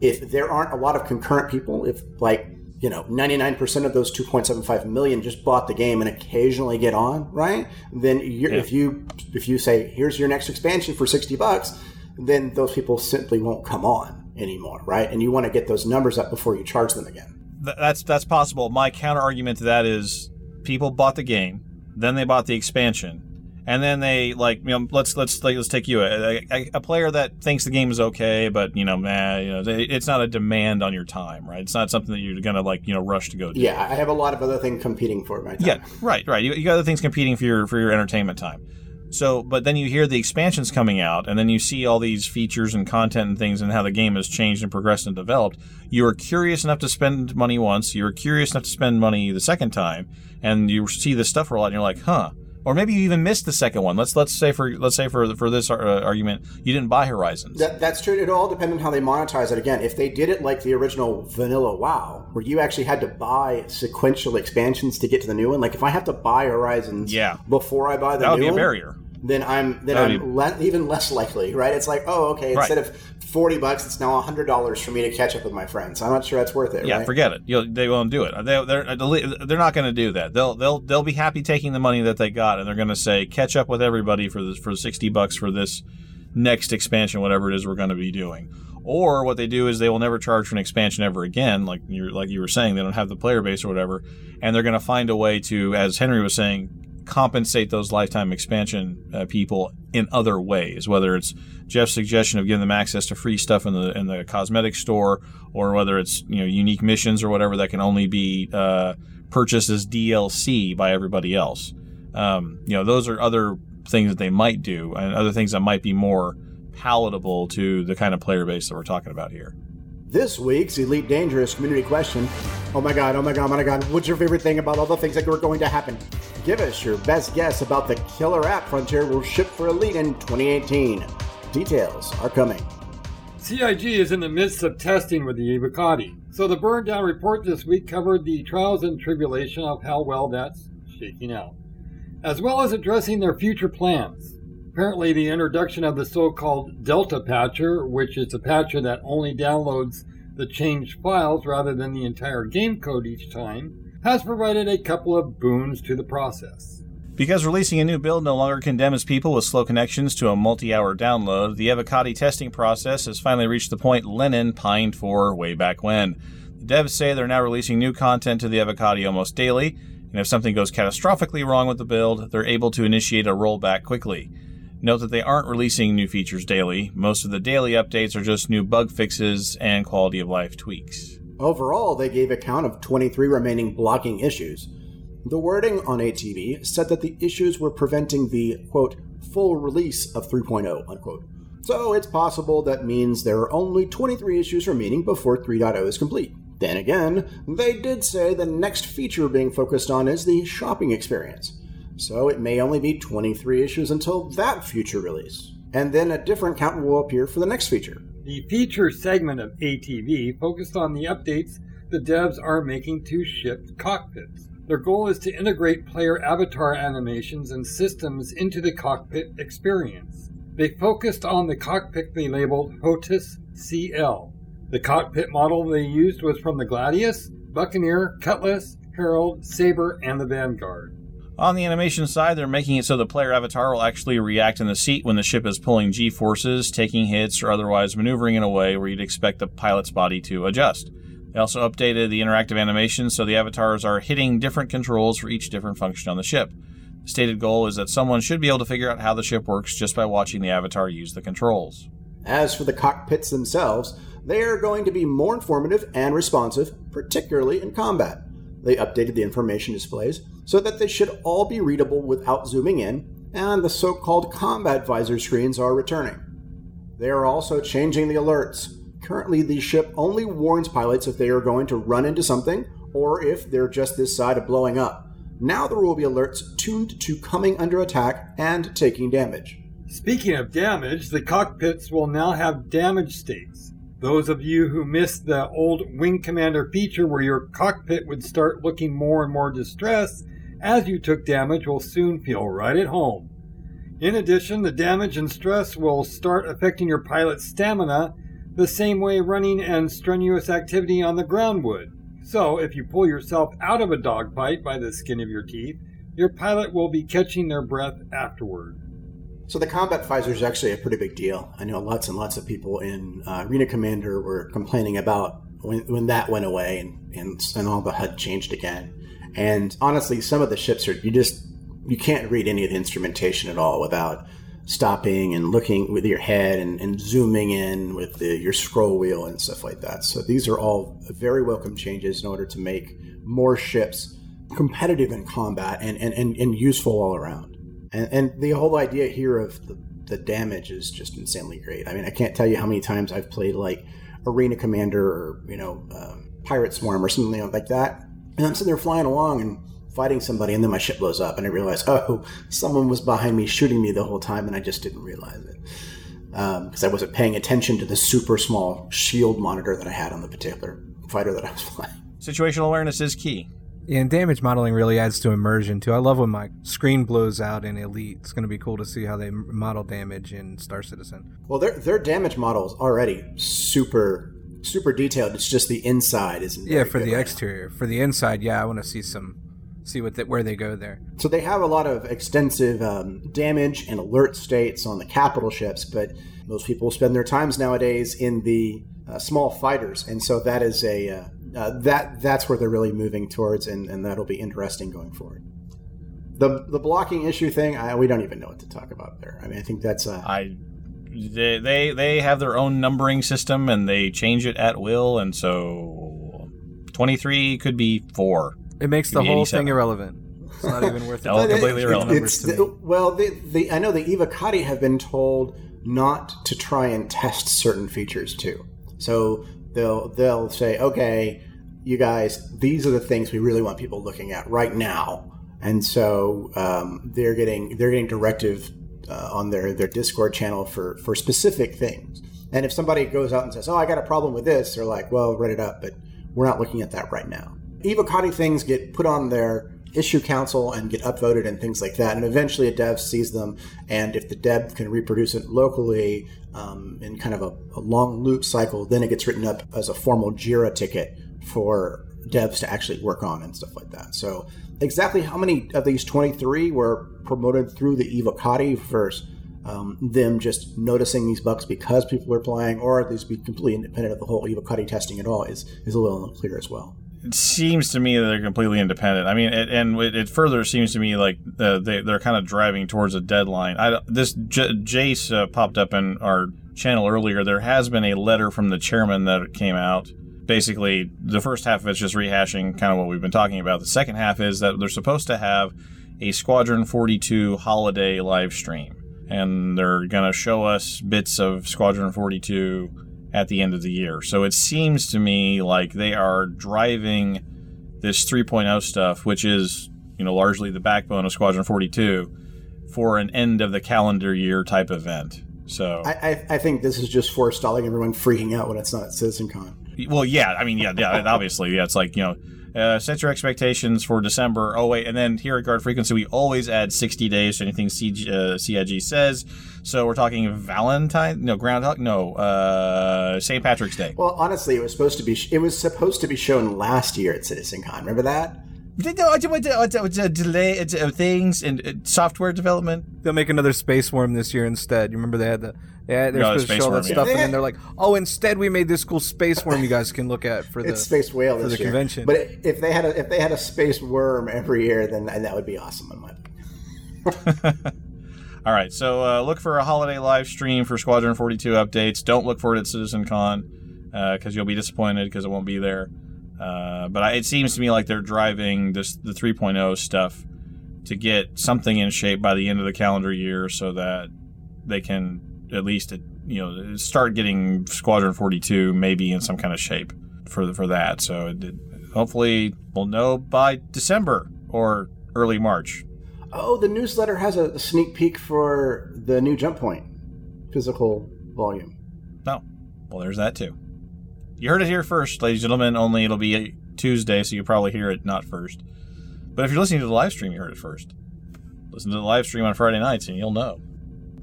Speaker 7: If there aren't a lot of concurrent people, if like you know 99% of those 2.75 million just bought the game and occasionally get on, right? Then you're, if you if you say here's your next expansion for 60 bucks, then those people simply won't come on anymore, right? And you want to get those numbers up before you charge them again.
Speaker 6: That's that's possible. My counter argument to that is people bought the game, then they bought the expansion, and then they like you know let's let's like, let's take you a, a, a player that thinks the game is okay, but you know man, you know they, it's not a demand on your time, right? It's not something that you're gonna like you know rush to go do.
Speaker 7: Yeah, I have a lot of other things competing for my time.
Speaker 6: Yeah, right, right. You, you got other things competing for your for your entertainment time. So, but then you hear the expansions coming out, and then you see all these features and content and things, and how the game has changed and progressed and developed. You are curious enough to spend money once. You're curious enough to spend money the second time, and you see this stuff roll out, and you're like, "Huh." Or maybe you even missed the second one. Let's let's say for let's say for for this uh, argument, you didn't buy Horizons.
Speaker 7: That, that's true. It all depends on how they monetize it. Again, if they did it like the original vanilla WoW, where you actually had to buy sequential expansions to get to the new one, like if I have to buy Horizons
Speaker 6: Yeah.
Speaker 7: before I buy the new
Speaker 6: that would
Speaker 7: new
Speaker 6: be a
Speaker 7: one,
Speaker 6: barrier.
Speaker 7: Then I'm then
Speaker 6: would
Speaker 7: I'm le- even less likely, right? It's like, oh, okay,
Speaker 6: Right.
Speaker 7: instead of forty bucks, it's now hundred dollars for me to catch up with my friends. I'm not sure that's worth it.
Speaker 6: Yeah,
Speaker 7: right?
Speaker 6: forget it. You'll, they won't do it. They, they're they're not going to do that. They'll they'll they'll be happy taking the money that they got, and they're going to say catch up with everybody for this for sixty bucks for this next expansion, whatever it is we're going to be doing. Or what they do is they will never charge for an expansion ever again, like you like you were saying. They don't have the player base or whatever, and they're going to find a way to, as Henry was saying, compensate those lifetime expansion uh, people in other ways. Whether it's Jeff's suggestion of giving them access to free stuff in the in the cosmetic store, or whether it's you know unique missions or whatever that can only be uh, purchased as DLC by everybody else. Um, you know, those are other things that they might do, and other things that might be more palatable to the kind of player base that we're talking about here.
Speaker 7: This week's Elite Dangerous community question. Oh my god, oh my god, oh my god. What's your favorite thing about all the things that were going to happen? Give us your best guess about the killer app Frontier will ship for Elite in 2018. Details are coming.
Speaker 5: CIG is in the midst of testing with the Evocati, so the burn down report this week covered the trials and tribulation of how well that's shaking out, as well as addressing their future plans. Apparently, the introduction of the so called Delta Patcher, which is a patcher that only downloads the changed files rather than the entire game code each time, has provided a couple of boons to the process.
Speaker 6: Because releasing a new build no longer condemns people with slow connections to a multi hour download, the Evocati testing process has finally reached the point Lennon pined for way back when. The devs say they're now releasing new content to the Evocati almost daily, and if something goes catastrophically wrong with the build, they're able to initiate a rollback quickly. Note that they aren't releasing new features daily. Most of the daily updates are just new bug fixes and quality of life tweaks.
Speaker 7: Overall, they gave account of 23 remaining blocking issues. The wording on ATV said that the issues were preventing the, quote, full release of 3.0, unquote. So it's possible that means there are only 23 issues remaining before 3.0 is complete. Then again, they did say the next feature being focused on is the shopping experience. So it may only be 23 issues until that future release. And then a different count will appear for the next feature.
Speaker 5: The feature segment of ATV focused on the updates the devs are making to ship cockpits. Their goal is to integrate player avatar animations and systems into the cockpit experience. They focused on the cockpit they labeled HOTAS CL. The cockpit model they used was from the Gladius, Buccaneer, Cutlass, Herald, Sabre, and the Vanguard.
Speaker 6: On the animation side, they're making it so the player avatar will actually react in the seat when the ship is pulling G forces, taking hits, or otherwise maneuvering in a way where you'd expect the pilot's body to adjust. They also updated the interactive animation so the avatars are hitting different controls for each different function on the ship. The stated goal is that someone should be able to figure out how the ship works just by watching the avatar use the controls.
Speaker 7: As for the cockpits themselves, they are going to be more informative and responsive, particularly in combat. They updated the information displays so that they should all be readable without zooming in, and the so called combat visor screens are returning. They are also changing the alerts. Currently, the ship only warns pilots if they are going to run into something or if they're just this side of blowing up. Now there will be alerts tuned to coming under attack and taking damage.
Speaker 5: Speaking of damage, the cockpits will now have damage states. Those of you who missed the old Wing Commander feature where your cockpit would start looking more and more distressed as you took damage will soon feel right at home. In addition, the damage and stress will start affecting your pilot's stamina the same way running and strenuous activity on the ground would. So, if you pull yourself out of a dogfight by the skin of your teeth, your pilot will be catching their breath afterward.
Speaker 7: So the combat visor is actually a pretty big deal. I know lots and lots of people in uh, Arena Commander were complaining about when, when that went away and, and, and all the HUD changed again. And honestly, some of the ships are you just you can't read any of the instrumentation at all without stopping and looking with your head and, and zooming in with the, your scroll wheel and stuff like that. So these are all very welcome changes in order to make more ships competitive in combat and, and, and, and useful all around. And, and the whole idea here of the, the damage is just insanely great. I mean, I can't tell you how many times I've played like Arena Commander or, you know, um, Pirate Swarm or something like that. And I'm sitting there flying along and fighting somebody, and then my ship blows up, and I realize, oh, someone was behind me shooting me the whole time, and I just didn't realize it because um, I wasn't paying attention to the super small shield monitor that I had on the particular fighter that I was flying.
Speaker 6: Situational awareness is key.
Speaker 9: Yeah, and damage modeling really adds to immersion too. I love when my screen blows out in Elite. It's going to be cool to see how they model damage in Star Citizen.
Speaker 7: Well, their their damage model is already super super detailed. It's just the inside isn't.
Speaker 9: Yeah, for the right exterior. Now. For the inside, yeah, I want to see some see what the, where they go there.
Speaker 7: So they have a lot of extensive um, damage and alert states on the capital ships, but most people spend their times nowadays in the uh, small fighters, and so that is a uh, uh, that that's where they're really moving towards, and, and that'll be interesting going forward. The the blocking issue thing, I, we don't even know what to talk about there. I mean, I think that's uh,
Speaker 6: I they, they they have their own numbering system and they change it at will, and so twenty three could be four.
Speaker 9: It makes the whole thing irrelevant. It's not even worth it.
Speaker 6: no, completely
Speaker 7: it,
Speaker 6: irrelevant.
Speaker 7: It's, the, well, the, the, I know the Evocati have been told not to try and test certain features too. So they'll they'll say, okay, you guys, these are the things we really want people looking at right now. and so um, they're getting they're getting directive uh, on their their Discord channel for for specific things. And if somebody goes out and says, "Oh, I got a problem with this," they're like, "Well, write it up," but we're not looking at that right now. Evocati things get put on their issue council and get upvoted and things like that. And eventually a dev sees them. And if the dev can reproduce it locally um, in kind of a, a, long loop cycle, then it gets written up as a formal JIRA ticket for devs to actually work on and stuff like that. So exactly how many of these 23 were promoted through the Evocati versus um, them just noticing these bugs because people are playing, or at least be completely independent of the whole Evocati testing at all, is, is a little unclear as well
Speaker 6: it seems to me that they're completely independent. I mean, it, and it, it, further seems to me like uh, they, they're kind of driving towards a deadline. I, this J- Jace uh, popped up in our channel earlier. There has been a letter from the chairman that came out. Basically, the first half of it's just rehashing kind of what we've been talking about. The second half is that they're supposed to have a Squadron 42 holiday live stream. And they're going to show us bits of Squadron 42 at the end of the year. So it seems to me like they are driving this 3.0 stuff, which is, you know, largely the backbone of Squadron 42 for an end of the calendar year type event. So
Speaker 7: I, I, I think this is just forestalling everyone freaking out when it's not at CitizenCon.
Speaker 6: Well, yeah, I mean, yeah, yeah, obviously, yeah, it's like you know, uh, set your expectations for December. Oh wait, and then here at Guard Frequency, we always add 60 days to anything CG, uh, CIG says. So we're talking Valentine, no Groundhog, no uh, St. Patrick's Day.
Speaker 7: Well, honestly, it was supposed to be it was supposed to be shown last year at CitizenCon. Remember that?
Speaker 6: delay things and software development.
Speaker 9: They'll make another Space Worm this year instead. You remember they had the yeah they're no, supposed to show all that stuff, yeah. and then they're like, oh, instead we made this cool Space Worm you guys can look at for the
Speaker 7: it's Space Whale
Speaker 9: for the
Speaker 7: year.
Speaker 9: convention.
Speaker 7: But if they had a if they had a Space Worm every year, then that would be awesome in my
Speaker 6: opinion. All right, so uh, look for a holiday live stream for Squadron 42 updates. Don't look for it at Citizen CitizenCon because uh, you'll be disappointed because it won't be there. Uh, but I, it seems to me like they're driving this the 3.0 stuff to get something in shape by the end of the calendar year, so that they can at least it, you know start getting Squadron 42 maybe in some kind of shape for for that. So it, hopefully we'll know by December or early March
Speaker 7: Oh, the newsletter has a sneak peek for the new Jump Point physical volume.
Speaker 6: Oh, well, there's that too. You heard it here first, ladies and gentlemen. Only it'll be Tuesday, so you probably hear it not first. But if you're listening to the live stream, you heard it first. Listen to the live stream on Friday nights, and you'll know.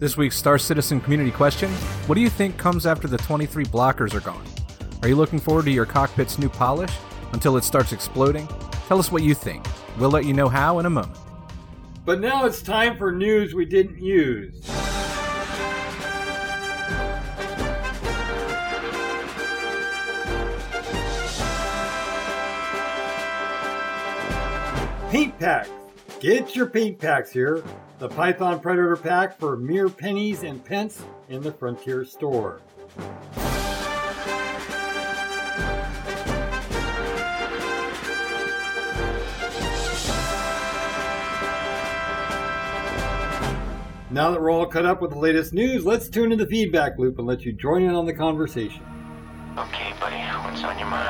Speaker 9: This week's Star Citizen community question What do you think comes after the 23 blockers are gone? Are you looking forward to your cockpit's new polish until it starts exploding? Tell us what you think. We'll let you know how in a moment.
Speaker 5: But now it's time for news we didn't use. Paint packs. Get your paint packs here. The Python Predator pack for mere pennies and pence in the Frontier store. Now that we're all caught up with the latest news, let's tune in the feedback loop and let you join in on the conversation.
Speaker 10: Okay, buddy, what's on your mind?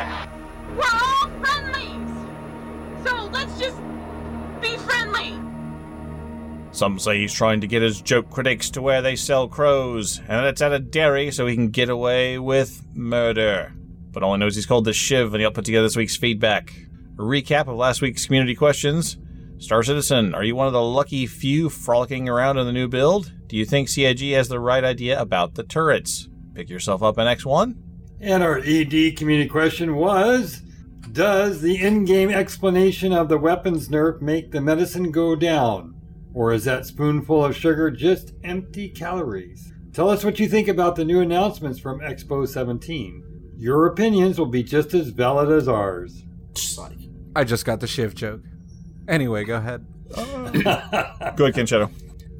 Speaker 6: Some say he's trying to get his joke critics to where they sell crows, and it's at a dairy so he can get away with murder. But all I know is he's called the Shiv, and he'll put together this week's feedback. A recap of last week's community questions, Star Citizen, are you one of the lucky few frolicking around in the new build? Do you think CIG has the right idea about the turrets? Pick yourself up an X1?
Speaker 5: And our ED community question was Does the in game explanation of the weapons nerf make the medicine go down? Or is that spoonful of sugar just empty calories? Tell us what you think about the new announcements from Expo 17. Your opinions will be just as valid as ours.
Speaker 9: I just got the shiv joke. Anyway, go ahead.
Speaker 6: go ahead, Ken Shadow.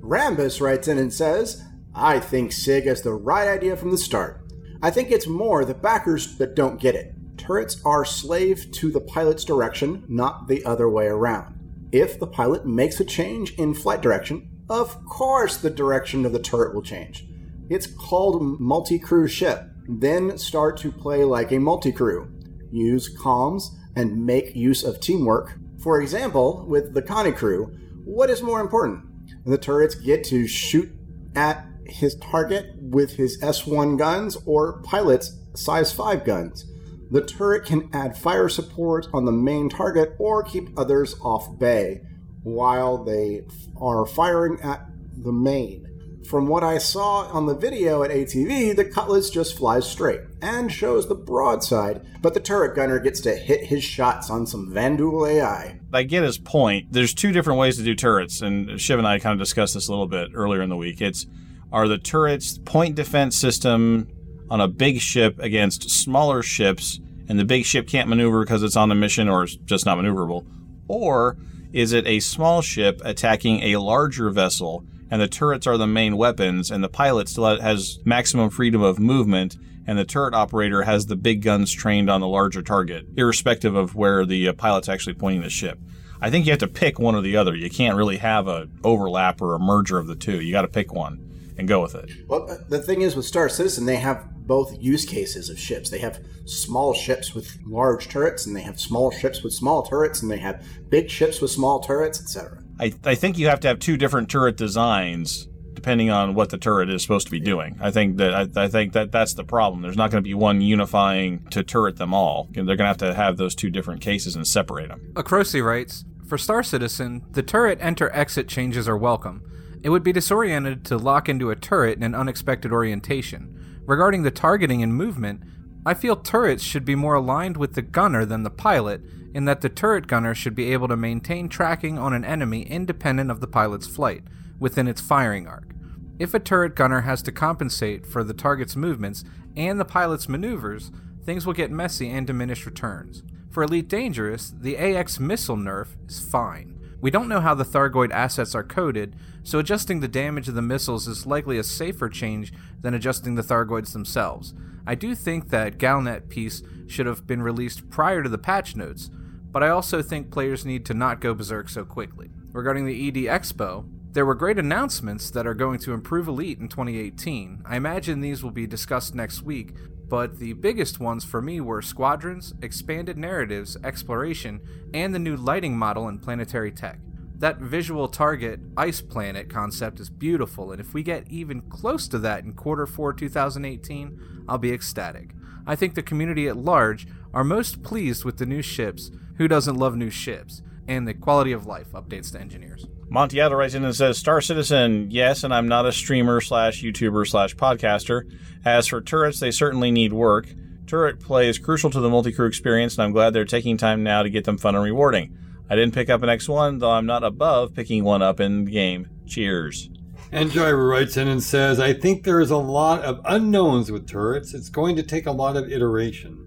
Speaker 7: Rambus writes in and says, I think CIG has the right idea from the start. I think it's more the backers that don't get it. Turrets are slave to the pilot's direction, not the other way around. If the pilot makes a change in flight direction, of course the direction of the turret will change. It's called multi-crew ship. Then start to play like a multi-crew. Use comms and make use of teamwork For example, with the Connie crew, what is more important? The turrets get to shoot at his target with his S1 guns or pilots size 5 guns. The turret can add fire support on the main target or keep others off bay while they are firing at the main. From what I saw on the video at ATV, the Cutlass just flies straight and shows the broadside, but the turret gunner gets to hit his shots on some Vanduul AI.
Speaker 6: I get his point. There's two different ways to do turrets, and Shiv and I kind of discussed this a little bit earlier in the week. It's are the turrets point defense system on a big ship against smaller ships, and the big ship can't maneuver because it's on a mission or it's just not maneuverable, or is it a small ship attacking a larger vessel and the turrets are the main weapons, and the pilot still has maximum freedom of movement, and the turret operator has the big guns trained on the larger target, irrespective of where the uh, pilot's actually pointing the ship. I think you have to pick one or the other. You can't really have a overlap or a merger of the two. You got to pick one and go with it.
Speaker 7: Well, uh, the thing is with Star Citizen, they have both use cases of ships. They have small ships with large turrets, and they have small ships with small turrets, and they have big ships with small turrets, etc.
Speaker 6: I, I think you have to have two different turret designs depending on what the turret is supposed to be doing. I think that I, I think that that's the problem. There's not going to be one unifying to turret them all. They're going to have to have those two different cases and separate them.
Speaker 9: Acrosi writes For Star Citizen, the turret enter exit changes are welcome. It would be disoriented to lock into a turret in an unexpected orientation. Regarding the targeting and movement, I feel turrets should be more aligned with the gunner than the pilot, in that the turret gunner should be able to maintain tracking on an enemy independent of the pilot's flight, within its firing arc. If a turret gunner has to compensate for the target's movements and the pilot's maneuvers, things will get messy and diminish returns. For Elite Dangerous, the AX missile nerf is fine. We don't know how the Thargoid assets are coded, so adjusting the damage of the missiles is likely a safer change than adjusting the Thargoids themselves. I do think that Galnet piece should have been released prior to the patch notes, but I also think players need to not go berserk so quickly. Regarding the ED Expo, there were great announcements that are going to improve Elite in 2018. I imagine these will be discussed next week, but the biggest ones for me were squadrons, expanded narratives, exploration, and the new lighting model and planetary tech. That visual target ice planet concept is beautiful, and if we get even close to that in quarter 4 2018, I'll be ecstatic. I think the community at large are most pleased with the new ships. Who doesn't love new ships? And the quality of life updates to engineers.
Speaker 6: Montiato writes in and says, Star Citizen, yes, and I'm not a streamer slash YouTuber slash podcaster. As for turrets, they certainly need work. Turret play is crucial to the multi-crew experience, and I'm glad they're taking time now to get them fun and rewarding. I didn't pick up an X1, though I'm not above picking one up in the game. Cheers.
Speaker 5: And Driver writes in and says, I think there is a lot of unknowns with turrets. It's going to take a lot of iteration.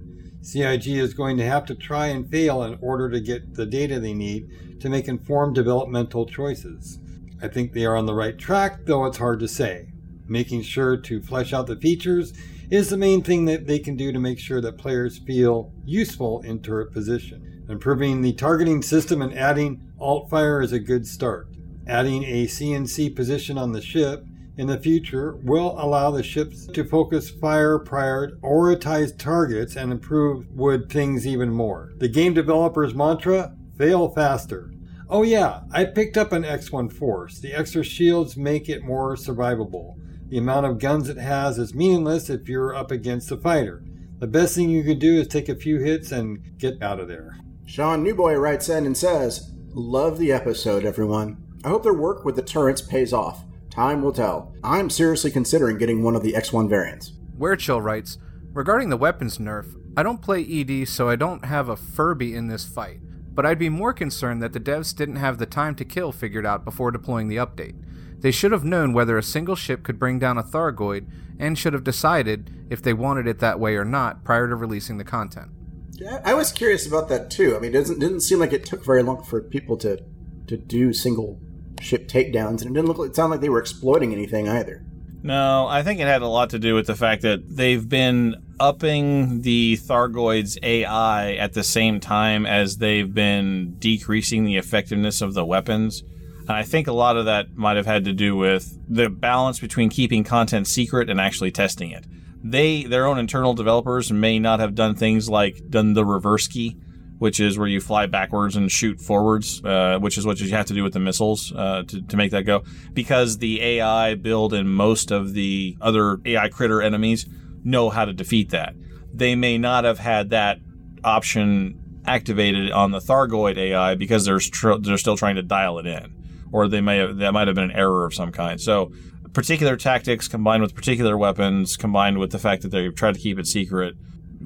Speaker 5: CIG is going to have to try and fail in order to get the data they need to make informed developmental choices. I think they are on the right track, though it's hard to say. Making sure to flesh out the features is the main thing that they can do to make sure that players feel useful in turret position. Improving the targeting system and adding alt fire is a good start. Adding a CNC position on the ship in the future will allow the ships to focus fire prioritize targets and improve wood things even more. The game developer's mantra fail faster. Oh, yeah, I picked up an X1 Force. The extra shields make it more survivable. The amount of guns it has is meaningless if you're up against a fighter. The best thing you can do is take a few hits and get out of there.
Speaker 7: Sean Newboy writes in and says, Love the episode, everyone. I hope their work with the turrets pays off. Time will tell. I'm seriously considering getting one of the X1 variants.
Speaker 9: Werechill writes Regarding the weapons nerf, I don't play ED, so I don't have a Furby in this fight, but I'd be more concerned that the devs didn't have the time to kill figured out before deploying the update. They should have known whether a single ship could bring down a Thargoid, and should have decided if they wanted it that way or not prior to releasing the content.
Speaker 7: Yeah, I was curious about that too. I mean, it doesn't didn't seem like it took very long for people to to do single ship takedowns, and it didn't look like it sounded like they were exploiting anything either.
Speaker 6: No, I think it had a lot to do with the fact that they've been upping the Thargoid's AI at the same time as they've been decreasing the effectiveness of the weapons. And I think a lot of that might have had to do with the balance between keeping content secret and actually testing it. They, their own internal developers, may not have done things like done the reverse key, which is where you fly backwards and shoot forwards, uh, which is what you have to do with the missiles uh, to, to make that go. Because the AI build and most of the other AI critter enemies know how to defeat that. They may not have had that option activated on the Thargoid AI because they're str- they're still trying to dial it in, or they may have that might have been an error of some kind. So particular tactics combined with particular weapons combined with the fact that they've tried to keep it secret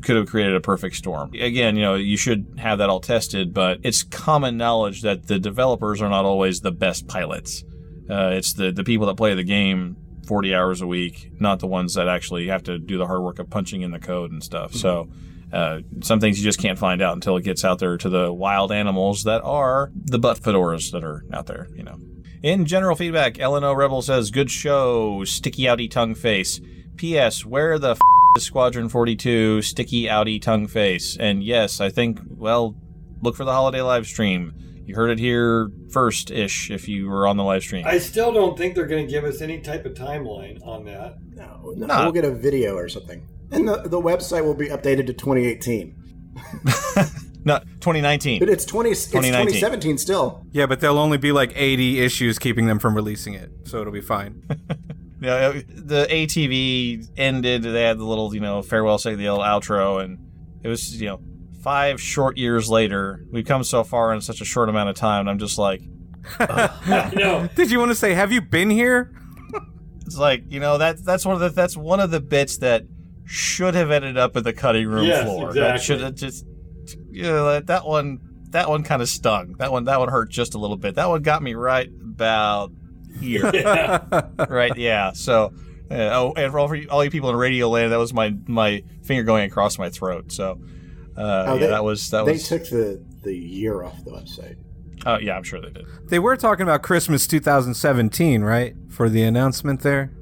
Speaker 6: could have created a perfect storm. Again, you know, you should have that all tested, but it's common knowledge that the developers are not always the best pilots. Uh, it's the, the people that play the game 40 hours a week, not the ones that actually have to do the hard work of punching in the code and stuff. So, uh, some things you just can't find out until it gets out there to the wild animals that are the butt fedoras that are out there, you know. In general feedback, LNO Rebel says, good show, sticky outy tongue face. P.S. Where the f- is Squadron 42, sticky outy tongue face? And yes, I think, well, look for the holiday live stream. You heard it here first ish if you were on the live stream.
Speaker 5: I still don't think they're going to give us any type of timeline on that.
Speaker 7: No, no we'll get a video or something. And the, the website will be updated to 2018.
Speaker 6: Not 2019.
Speaker 7: But it's 20 it's 2017 still.
Speaker 9: Yeah, but there'll only be like 80 issues keeping them from releasing it, so it'll be fine.
Speaker 6: yeah, uh, the ATV ended. They had the little, you know, farewell, say the little outro, and it was, you know, five short years later. We've come so far in such a short amount of time, and I'm just like,
Speaker 5: no.
Speaker 9: Did you want to say, "Have you been here"?
Speaker 6: it's like you know that that's one of the that's one of the bits that should have ended up at the cutting room
Speaker 5: Yes,
Speaker 6: floor. That should have just you know that, that one that one kind of stung. That one that one hurt just a little bit. That one got me right about here. right? Yeah. So. Uh, oh, and for all, for you, all you people in Radio Land, that was my my finger going across my throat. So, uh,
Speaker 7: Oh,
Speaker 6: yeah,
Speaker 7: they-
Speaker 6: that was that
Speaker 7: they
Speaker 6: was.
Speaker 7: took the, the year off the website.
Speaker 6: Oh, yeah, I'm sure they did.
Speaker 9: They were talking about Christmas 2017, right? For the announcement there.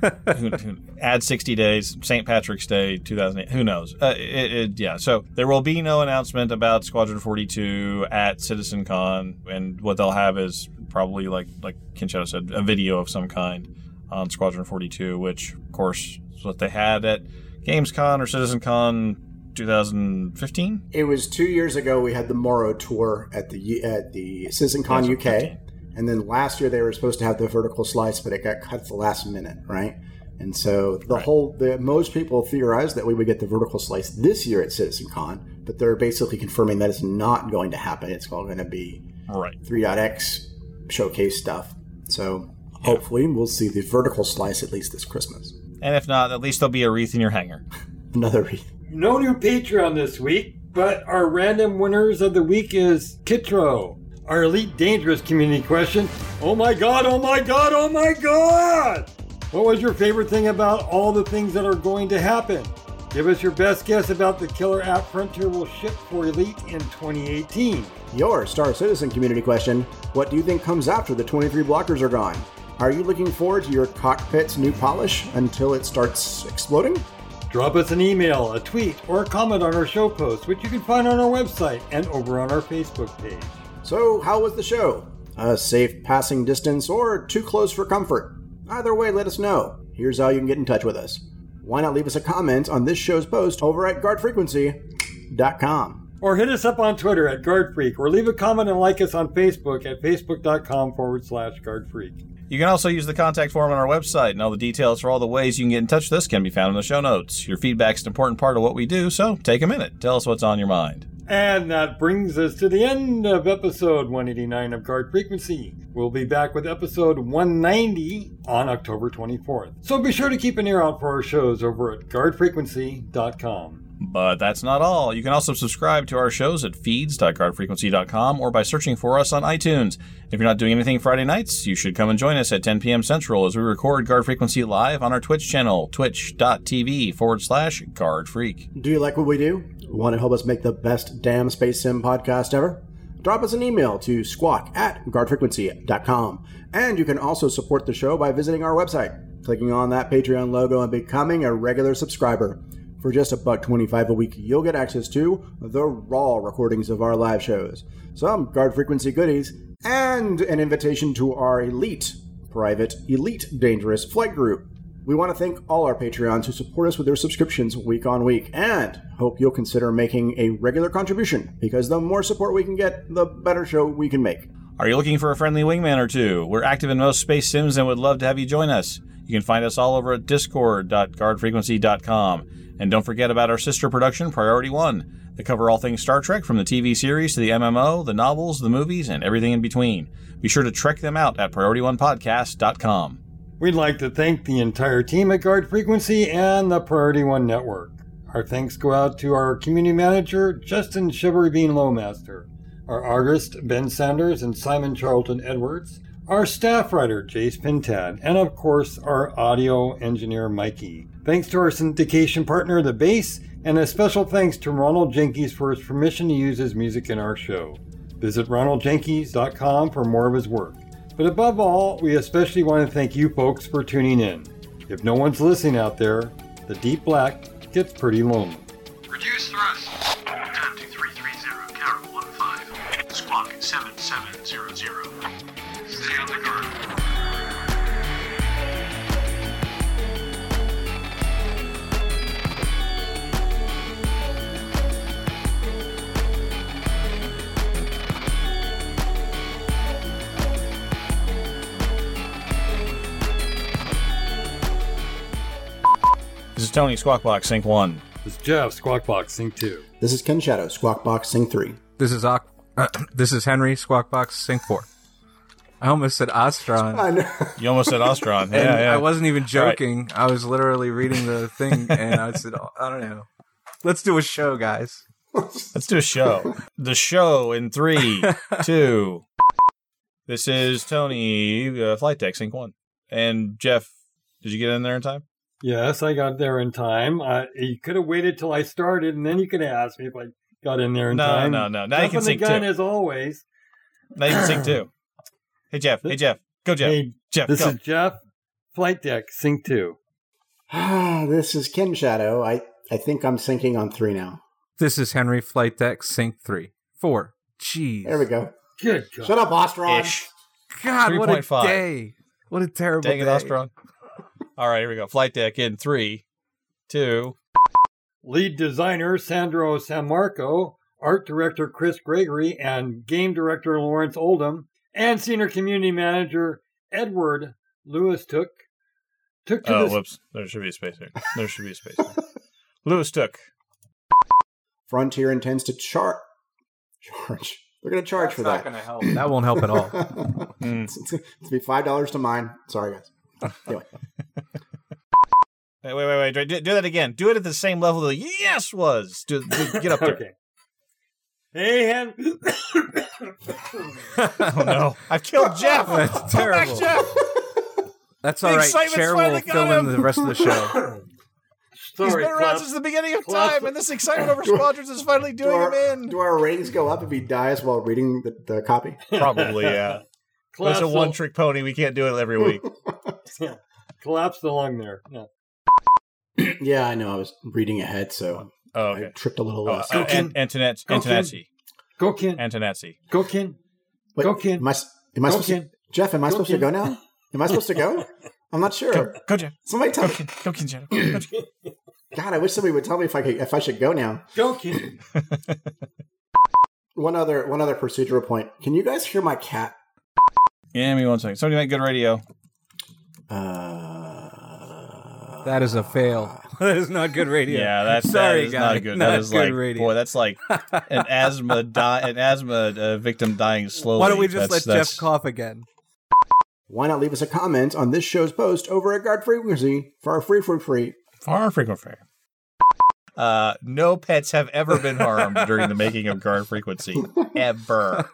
Speaker 6: Who- who- add 60 days, St. Patrick's Day 2008. Who knows? Uh, it, it, yeah, so there will be no announcement about Squadron 42 at CitizenCon, and what they'll have is probably, like like Ken Shadow said, a video of some kind on Squadron 42, which, of course, is what they had at GamesCon or CitizenCon 2015.
Speaker 7: It was two years ago. We had the Morrow tour at the at the CitizenCon UK,
Speaker 6: 15.
Speaker 7: And then last year they were supposed to have the vertical slice, but it got cut at the last minute, right? And so the whole the most people theorized that we would get the vertical slice this year at CitizenCon, but they're basically confirming that it's not going to happen. It's all going to be
Speaker 6: Right.
Speaker 7: 3.x showcase stuff. So hopefully we'll see the vertical slice at least this Christmas.
Speaker 6: And if not, at least there'll be a wreath in your hangar.
Speaker 7: Another wreath.
Speaker 5: No new Patreon this week, but our random winners of the week is Kitro. Our Elite Dangerous community question. Oh my god, oh my god, oh my god! What was your favorite thing about all the things that are going to happen? Give us your best guess about the killer app Frontier will ship for Elite in 2018.
Speaker 7: Your Star Citizen community question What do you think comes after the 23 blockers are gone? Are you looking forward to your cockpit's new polish until it starts exploding?
Speaker 5: Drop us an email, a tweet, or a comment on our show post, which you can find on our website and over on our Facebook page.
Speaker 7: So, how was the show? A safe passing distance or too close for comfort? Either way, let us know. Here's how you can get in touch with us. Why not leave us a comment on this show's post over at guardfrequency.com?
Speaker 5: Or hit us up on Twitter at GuardFreak, or leave a comment and like us on Facebook at facebook.com forward slash GuardFreak.
Speaker 6: You can also use the contact form on our website, and all the details for all the ways you can get in touch with us can be found in the show notes. Your feedback's an important part of what we do, so take a minute. Tell us what's on your mind.
Speaker 5: And that brings us to the end of episode 189 of Guard Frequency. We'll be back with episode 190 on October 24th. So be sure to keep an ear out for our shows over at guardfrequency.com.
Speaker 6: But that's not all. You can also subscribe to our shows at feeds.guardfrequency.com or by searching for us on iTunes. If you're not doing anything Friday nights, you should come and join us at 10 p.m. Central as we record Guard Frequency live on our Twitch channel, twitch.tv forward slash guard freak.
Speaker 7: Do you like what we do? Want to help us make the best damn Space Sim podcast ever? Drop us an email to squawk at guardfrequency.com. And you can also support the show by visiting our website, clicking on that Patreon logo, and becoming a regular subscriber. For just a buck 25 a week, you'll get access to the raw recordings of our live shows, some Guard Frequency goodies, and an invitation to our elite, private, elite dangerous flight group. We want to thank all our Patreons who support us with their subscriptions week on week, and hope you'll consider making a regular contribution, because the more support we can get, the better show we can make.
Speaker 6: Are you looking for a friendly wingman or two? We're active in most space sims and would love to have you join us. You can find us all over at discord.guardfrequency.com. And don't forget about our sister production, Priority One. They cover all things Star Trek, from the TV series to the MMO, the novels, the movies, and everything in between. Be sure to check them out at PriorityOnePodcast.com.
Speaker 5: We'd like to thank the entire team at Guard Frequency and the Priority One Network. Our thanks go out to our community manager, Justin Chivalry Bean Lowmaster, our artist, Ben Sanders and Simon Charlton Edwards, our staff writer, Jace Pintad, and of course, our audio engineer, Mikey. Thanks to our syndication partner, The Base, and a special thanks to Ronald Jenkins for his permission to use his music in our show. Visit ronaldjenkins.com for more of his work. But above all, we especially want to thank you folks for tuning in. If no one's listening out there, the deep black gets pretty lonely.
Speaker 2: Reduce thrust.
Speaker 6: This is Tony Squawkbox Sync 1.
Speaker 5: This is Jeff, Squawkbox Sync 2.
Speaker 7: This is Ken Shadow, Squawkbox Sync 3.
Speaker 9: This is Oc- this is Henry Squawkbox Sync Four. I almost said Ostron.
Speaker 7: I know.
Speaker 6: You almost said Ostron.
Speaker 9: And
Speaker 6: yeah, yeah.
Speaker 9: I wasn't even
Speaker 6: All right.
Speaker 9: joking. I was literally reading the thing, and I said, oh, I don't know. Let's do a show, guys.
Speaker 6: Let's do a show. the show in three, two. This is Tony, uh, Flight Deck Sync 1. And Jeff, did you get in there in time?
Speaker 5: Yes, I got there in time. Uh, you could have waited till I started, and then you could have asked me if I got in there in
Speaker 6: No,
Speaker 5: time.
Speaker 6: no, no. No. Now you can
Speaker 5: Jumping
Speaker 6: sync
Speaker 5: the gun
Speaker 6: two.
Speaker 5: as always.
Speaker 6: Now you can sync two. Hey, Jeff. Hey, Jeff. Go, Jeff.
Speaker 5: Hey,
Speaker 6: Jeff,
Speaker 5: this
Speaker 6: go.
Speaker 5: is Jeff. Flight deck, sync two.
Speaker 7: Ah, this is Ken Shadow. I, I think I'm syncing on 3 now.
Speaker 9: This is Henry Flight Deck Sync Three Four. Jeez.
Speaker 7: There we go.
Speaker 5: Good God.
Speaker 7: Shut up, Ostron.
Speaker 6: Ish.
Speaker 9: God, what a
Speaker 6: 3.5.
Speaker 9: day! What a terrible day.
Speaker 6: Dang it,
Speaker 9: day.
Speaker 6: Ostron. All right, here we go. Flight Deck in three, two.
Speaker 5: Lead designer Sandro Sammarco, art director Chris Gregory, and game director Lawrence Oldham, and senior community manager Edward Lewis took took to
Speaker 6: Oh,
Speaker 5: this
Speaker 6: whoops. There should be a space there. There should be a space there. Lewis took.
Speaker 7: Frontier intends to char- charge. They're going to charge for that.
Speaker 9: That's not gonna help. That won't help at all.
Speaker 6: Mm.
Speaker 7: it's, it's, it's be five dollars to mine. Sorry, guys. Anyway,
Speaker 6: Wait, wait, wait, wait. Do, do that again. Do it at the same level the yes was. Do, do- get up there.
Speaker 5: Okay. Hey, Hen.
Speaker 6: Oh no! I've killed Jeff.
Speaker 9: That's
Speaker 6: Come back,
Speaker 9: terrible.
Speaker 6: Jeff.
Speaker 9: That's
Speaker 6: The
Speaker 9: all right.
Speaker 6: Chair
Speaker 9: will fill in
Speaker 6: him.
Speaker 9: the rest of the show.
Speaker 6: He's been around
Speaker 5: Clap.
Speaker 6: since the beginning of
Speaker 5: Clap.
Speaker 6: time, and this excitement over
Speaker 7: Do-
Speaker 6: squadrons is finally
Speaker 7: do
Speaker 6: doing
Speaker 7: our,
Speaker 6: him in.
Speaker 7: do our ratings go up if he dies while reading the, the copy?
Speaker 6: Probably, yeah. That's a one trick pony. We can't do it every week.
Speaker 5: al- collapsed along there. Yeah.
Speaker 7: yeah, I know. I was reading ahead, so
Speaker 6: Oh,
Speaker 7: I tripped a little
Speaker 6: Oh,
Speaker 7: less.
Speaker 6: uh, An- Antonet-
Speaker 5: Go, Ken.
Speaker 6: Antonazzi.
Speaker 5: Go, Ken.
Speaker 6: Antonazzi.
Speaker 5: Go, Ken.
Speaker 7: Wait,
Speaker 5: go, Ken.
Speaker 7: Am I, s- am I
Speaker 5: Go,
Speaker 7: supposed to, Jeff? Am I
Speaker 5: Go,
Speaker 7: supposed to go now? Am I supposed to go? I'm not sure.
Speaker 6: Go, go, Jeff.
Speaker 7: Somebody tell
Speaker 6: Go,
Speaker 7: me.
Speaker 6: Ken. Go, Ken Shadow. Go, Ken.
Speaker 7: God, I wish somebody would tell me if I could, if I should go now.
Speaker 5: Go, Ken.
Speaker 7: One other one other procedural point. Can you guys hear my cat?
Speaker 6: Yeah, me one second. Somebody make good radio.
Speaker 7: Uh,
Speaker 9: That is a fail. that is not good radio.
Speaker 6: Yeah, that's
Speaker 9: sorry,
Speaker 6: that is
Speaker 9: guy.
Speaker 6: not good.
Speaker 9: Not
Speaker 6: that is
Speaker 9: good
Speaker 6: like
Speaker 9: radio.
Speaker 6: boy, that's like an asthma di- an asthma uh, victim dying slowly.
Speaker 9: Why don't we just
Speaker 6: That's-
Speaker 9: let
Speaker 6: that's-
Speaker 9: Jeff cough again?
Speaker 7: why not leave us a comment on this show's post over at Guard Frequency for our free free free?
Speaker 6: Far frequent fair. Uh, no pets have ever been harmed during the making of guard frequency. Ever.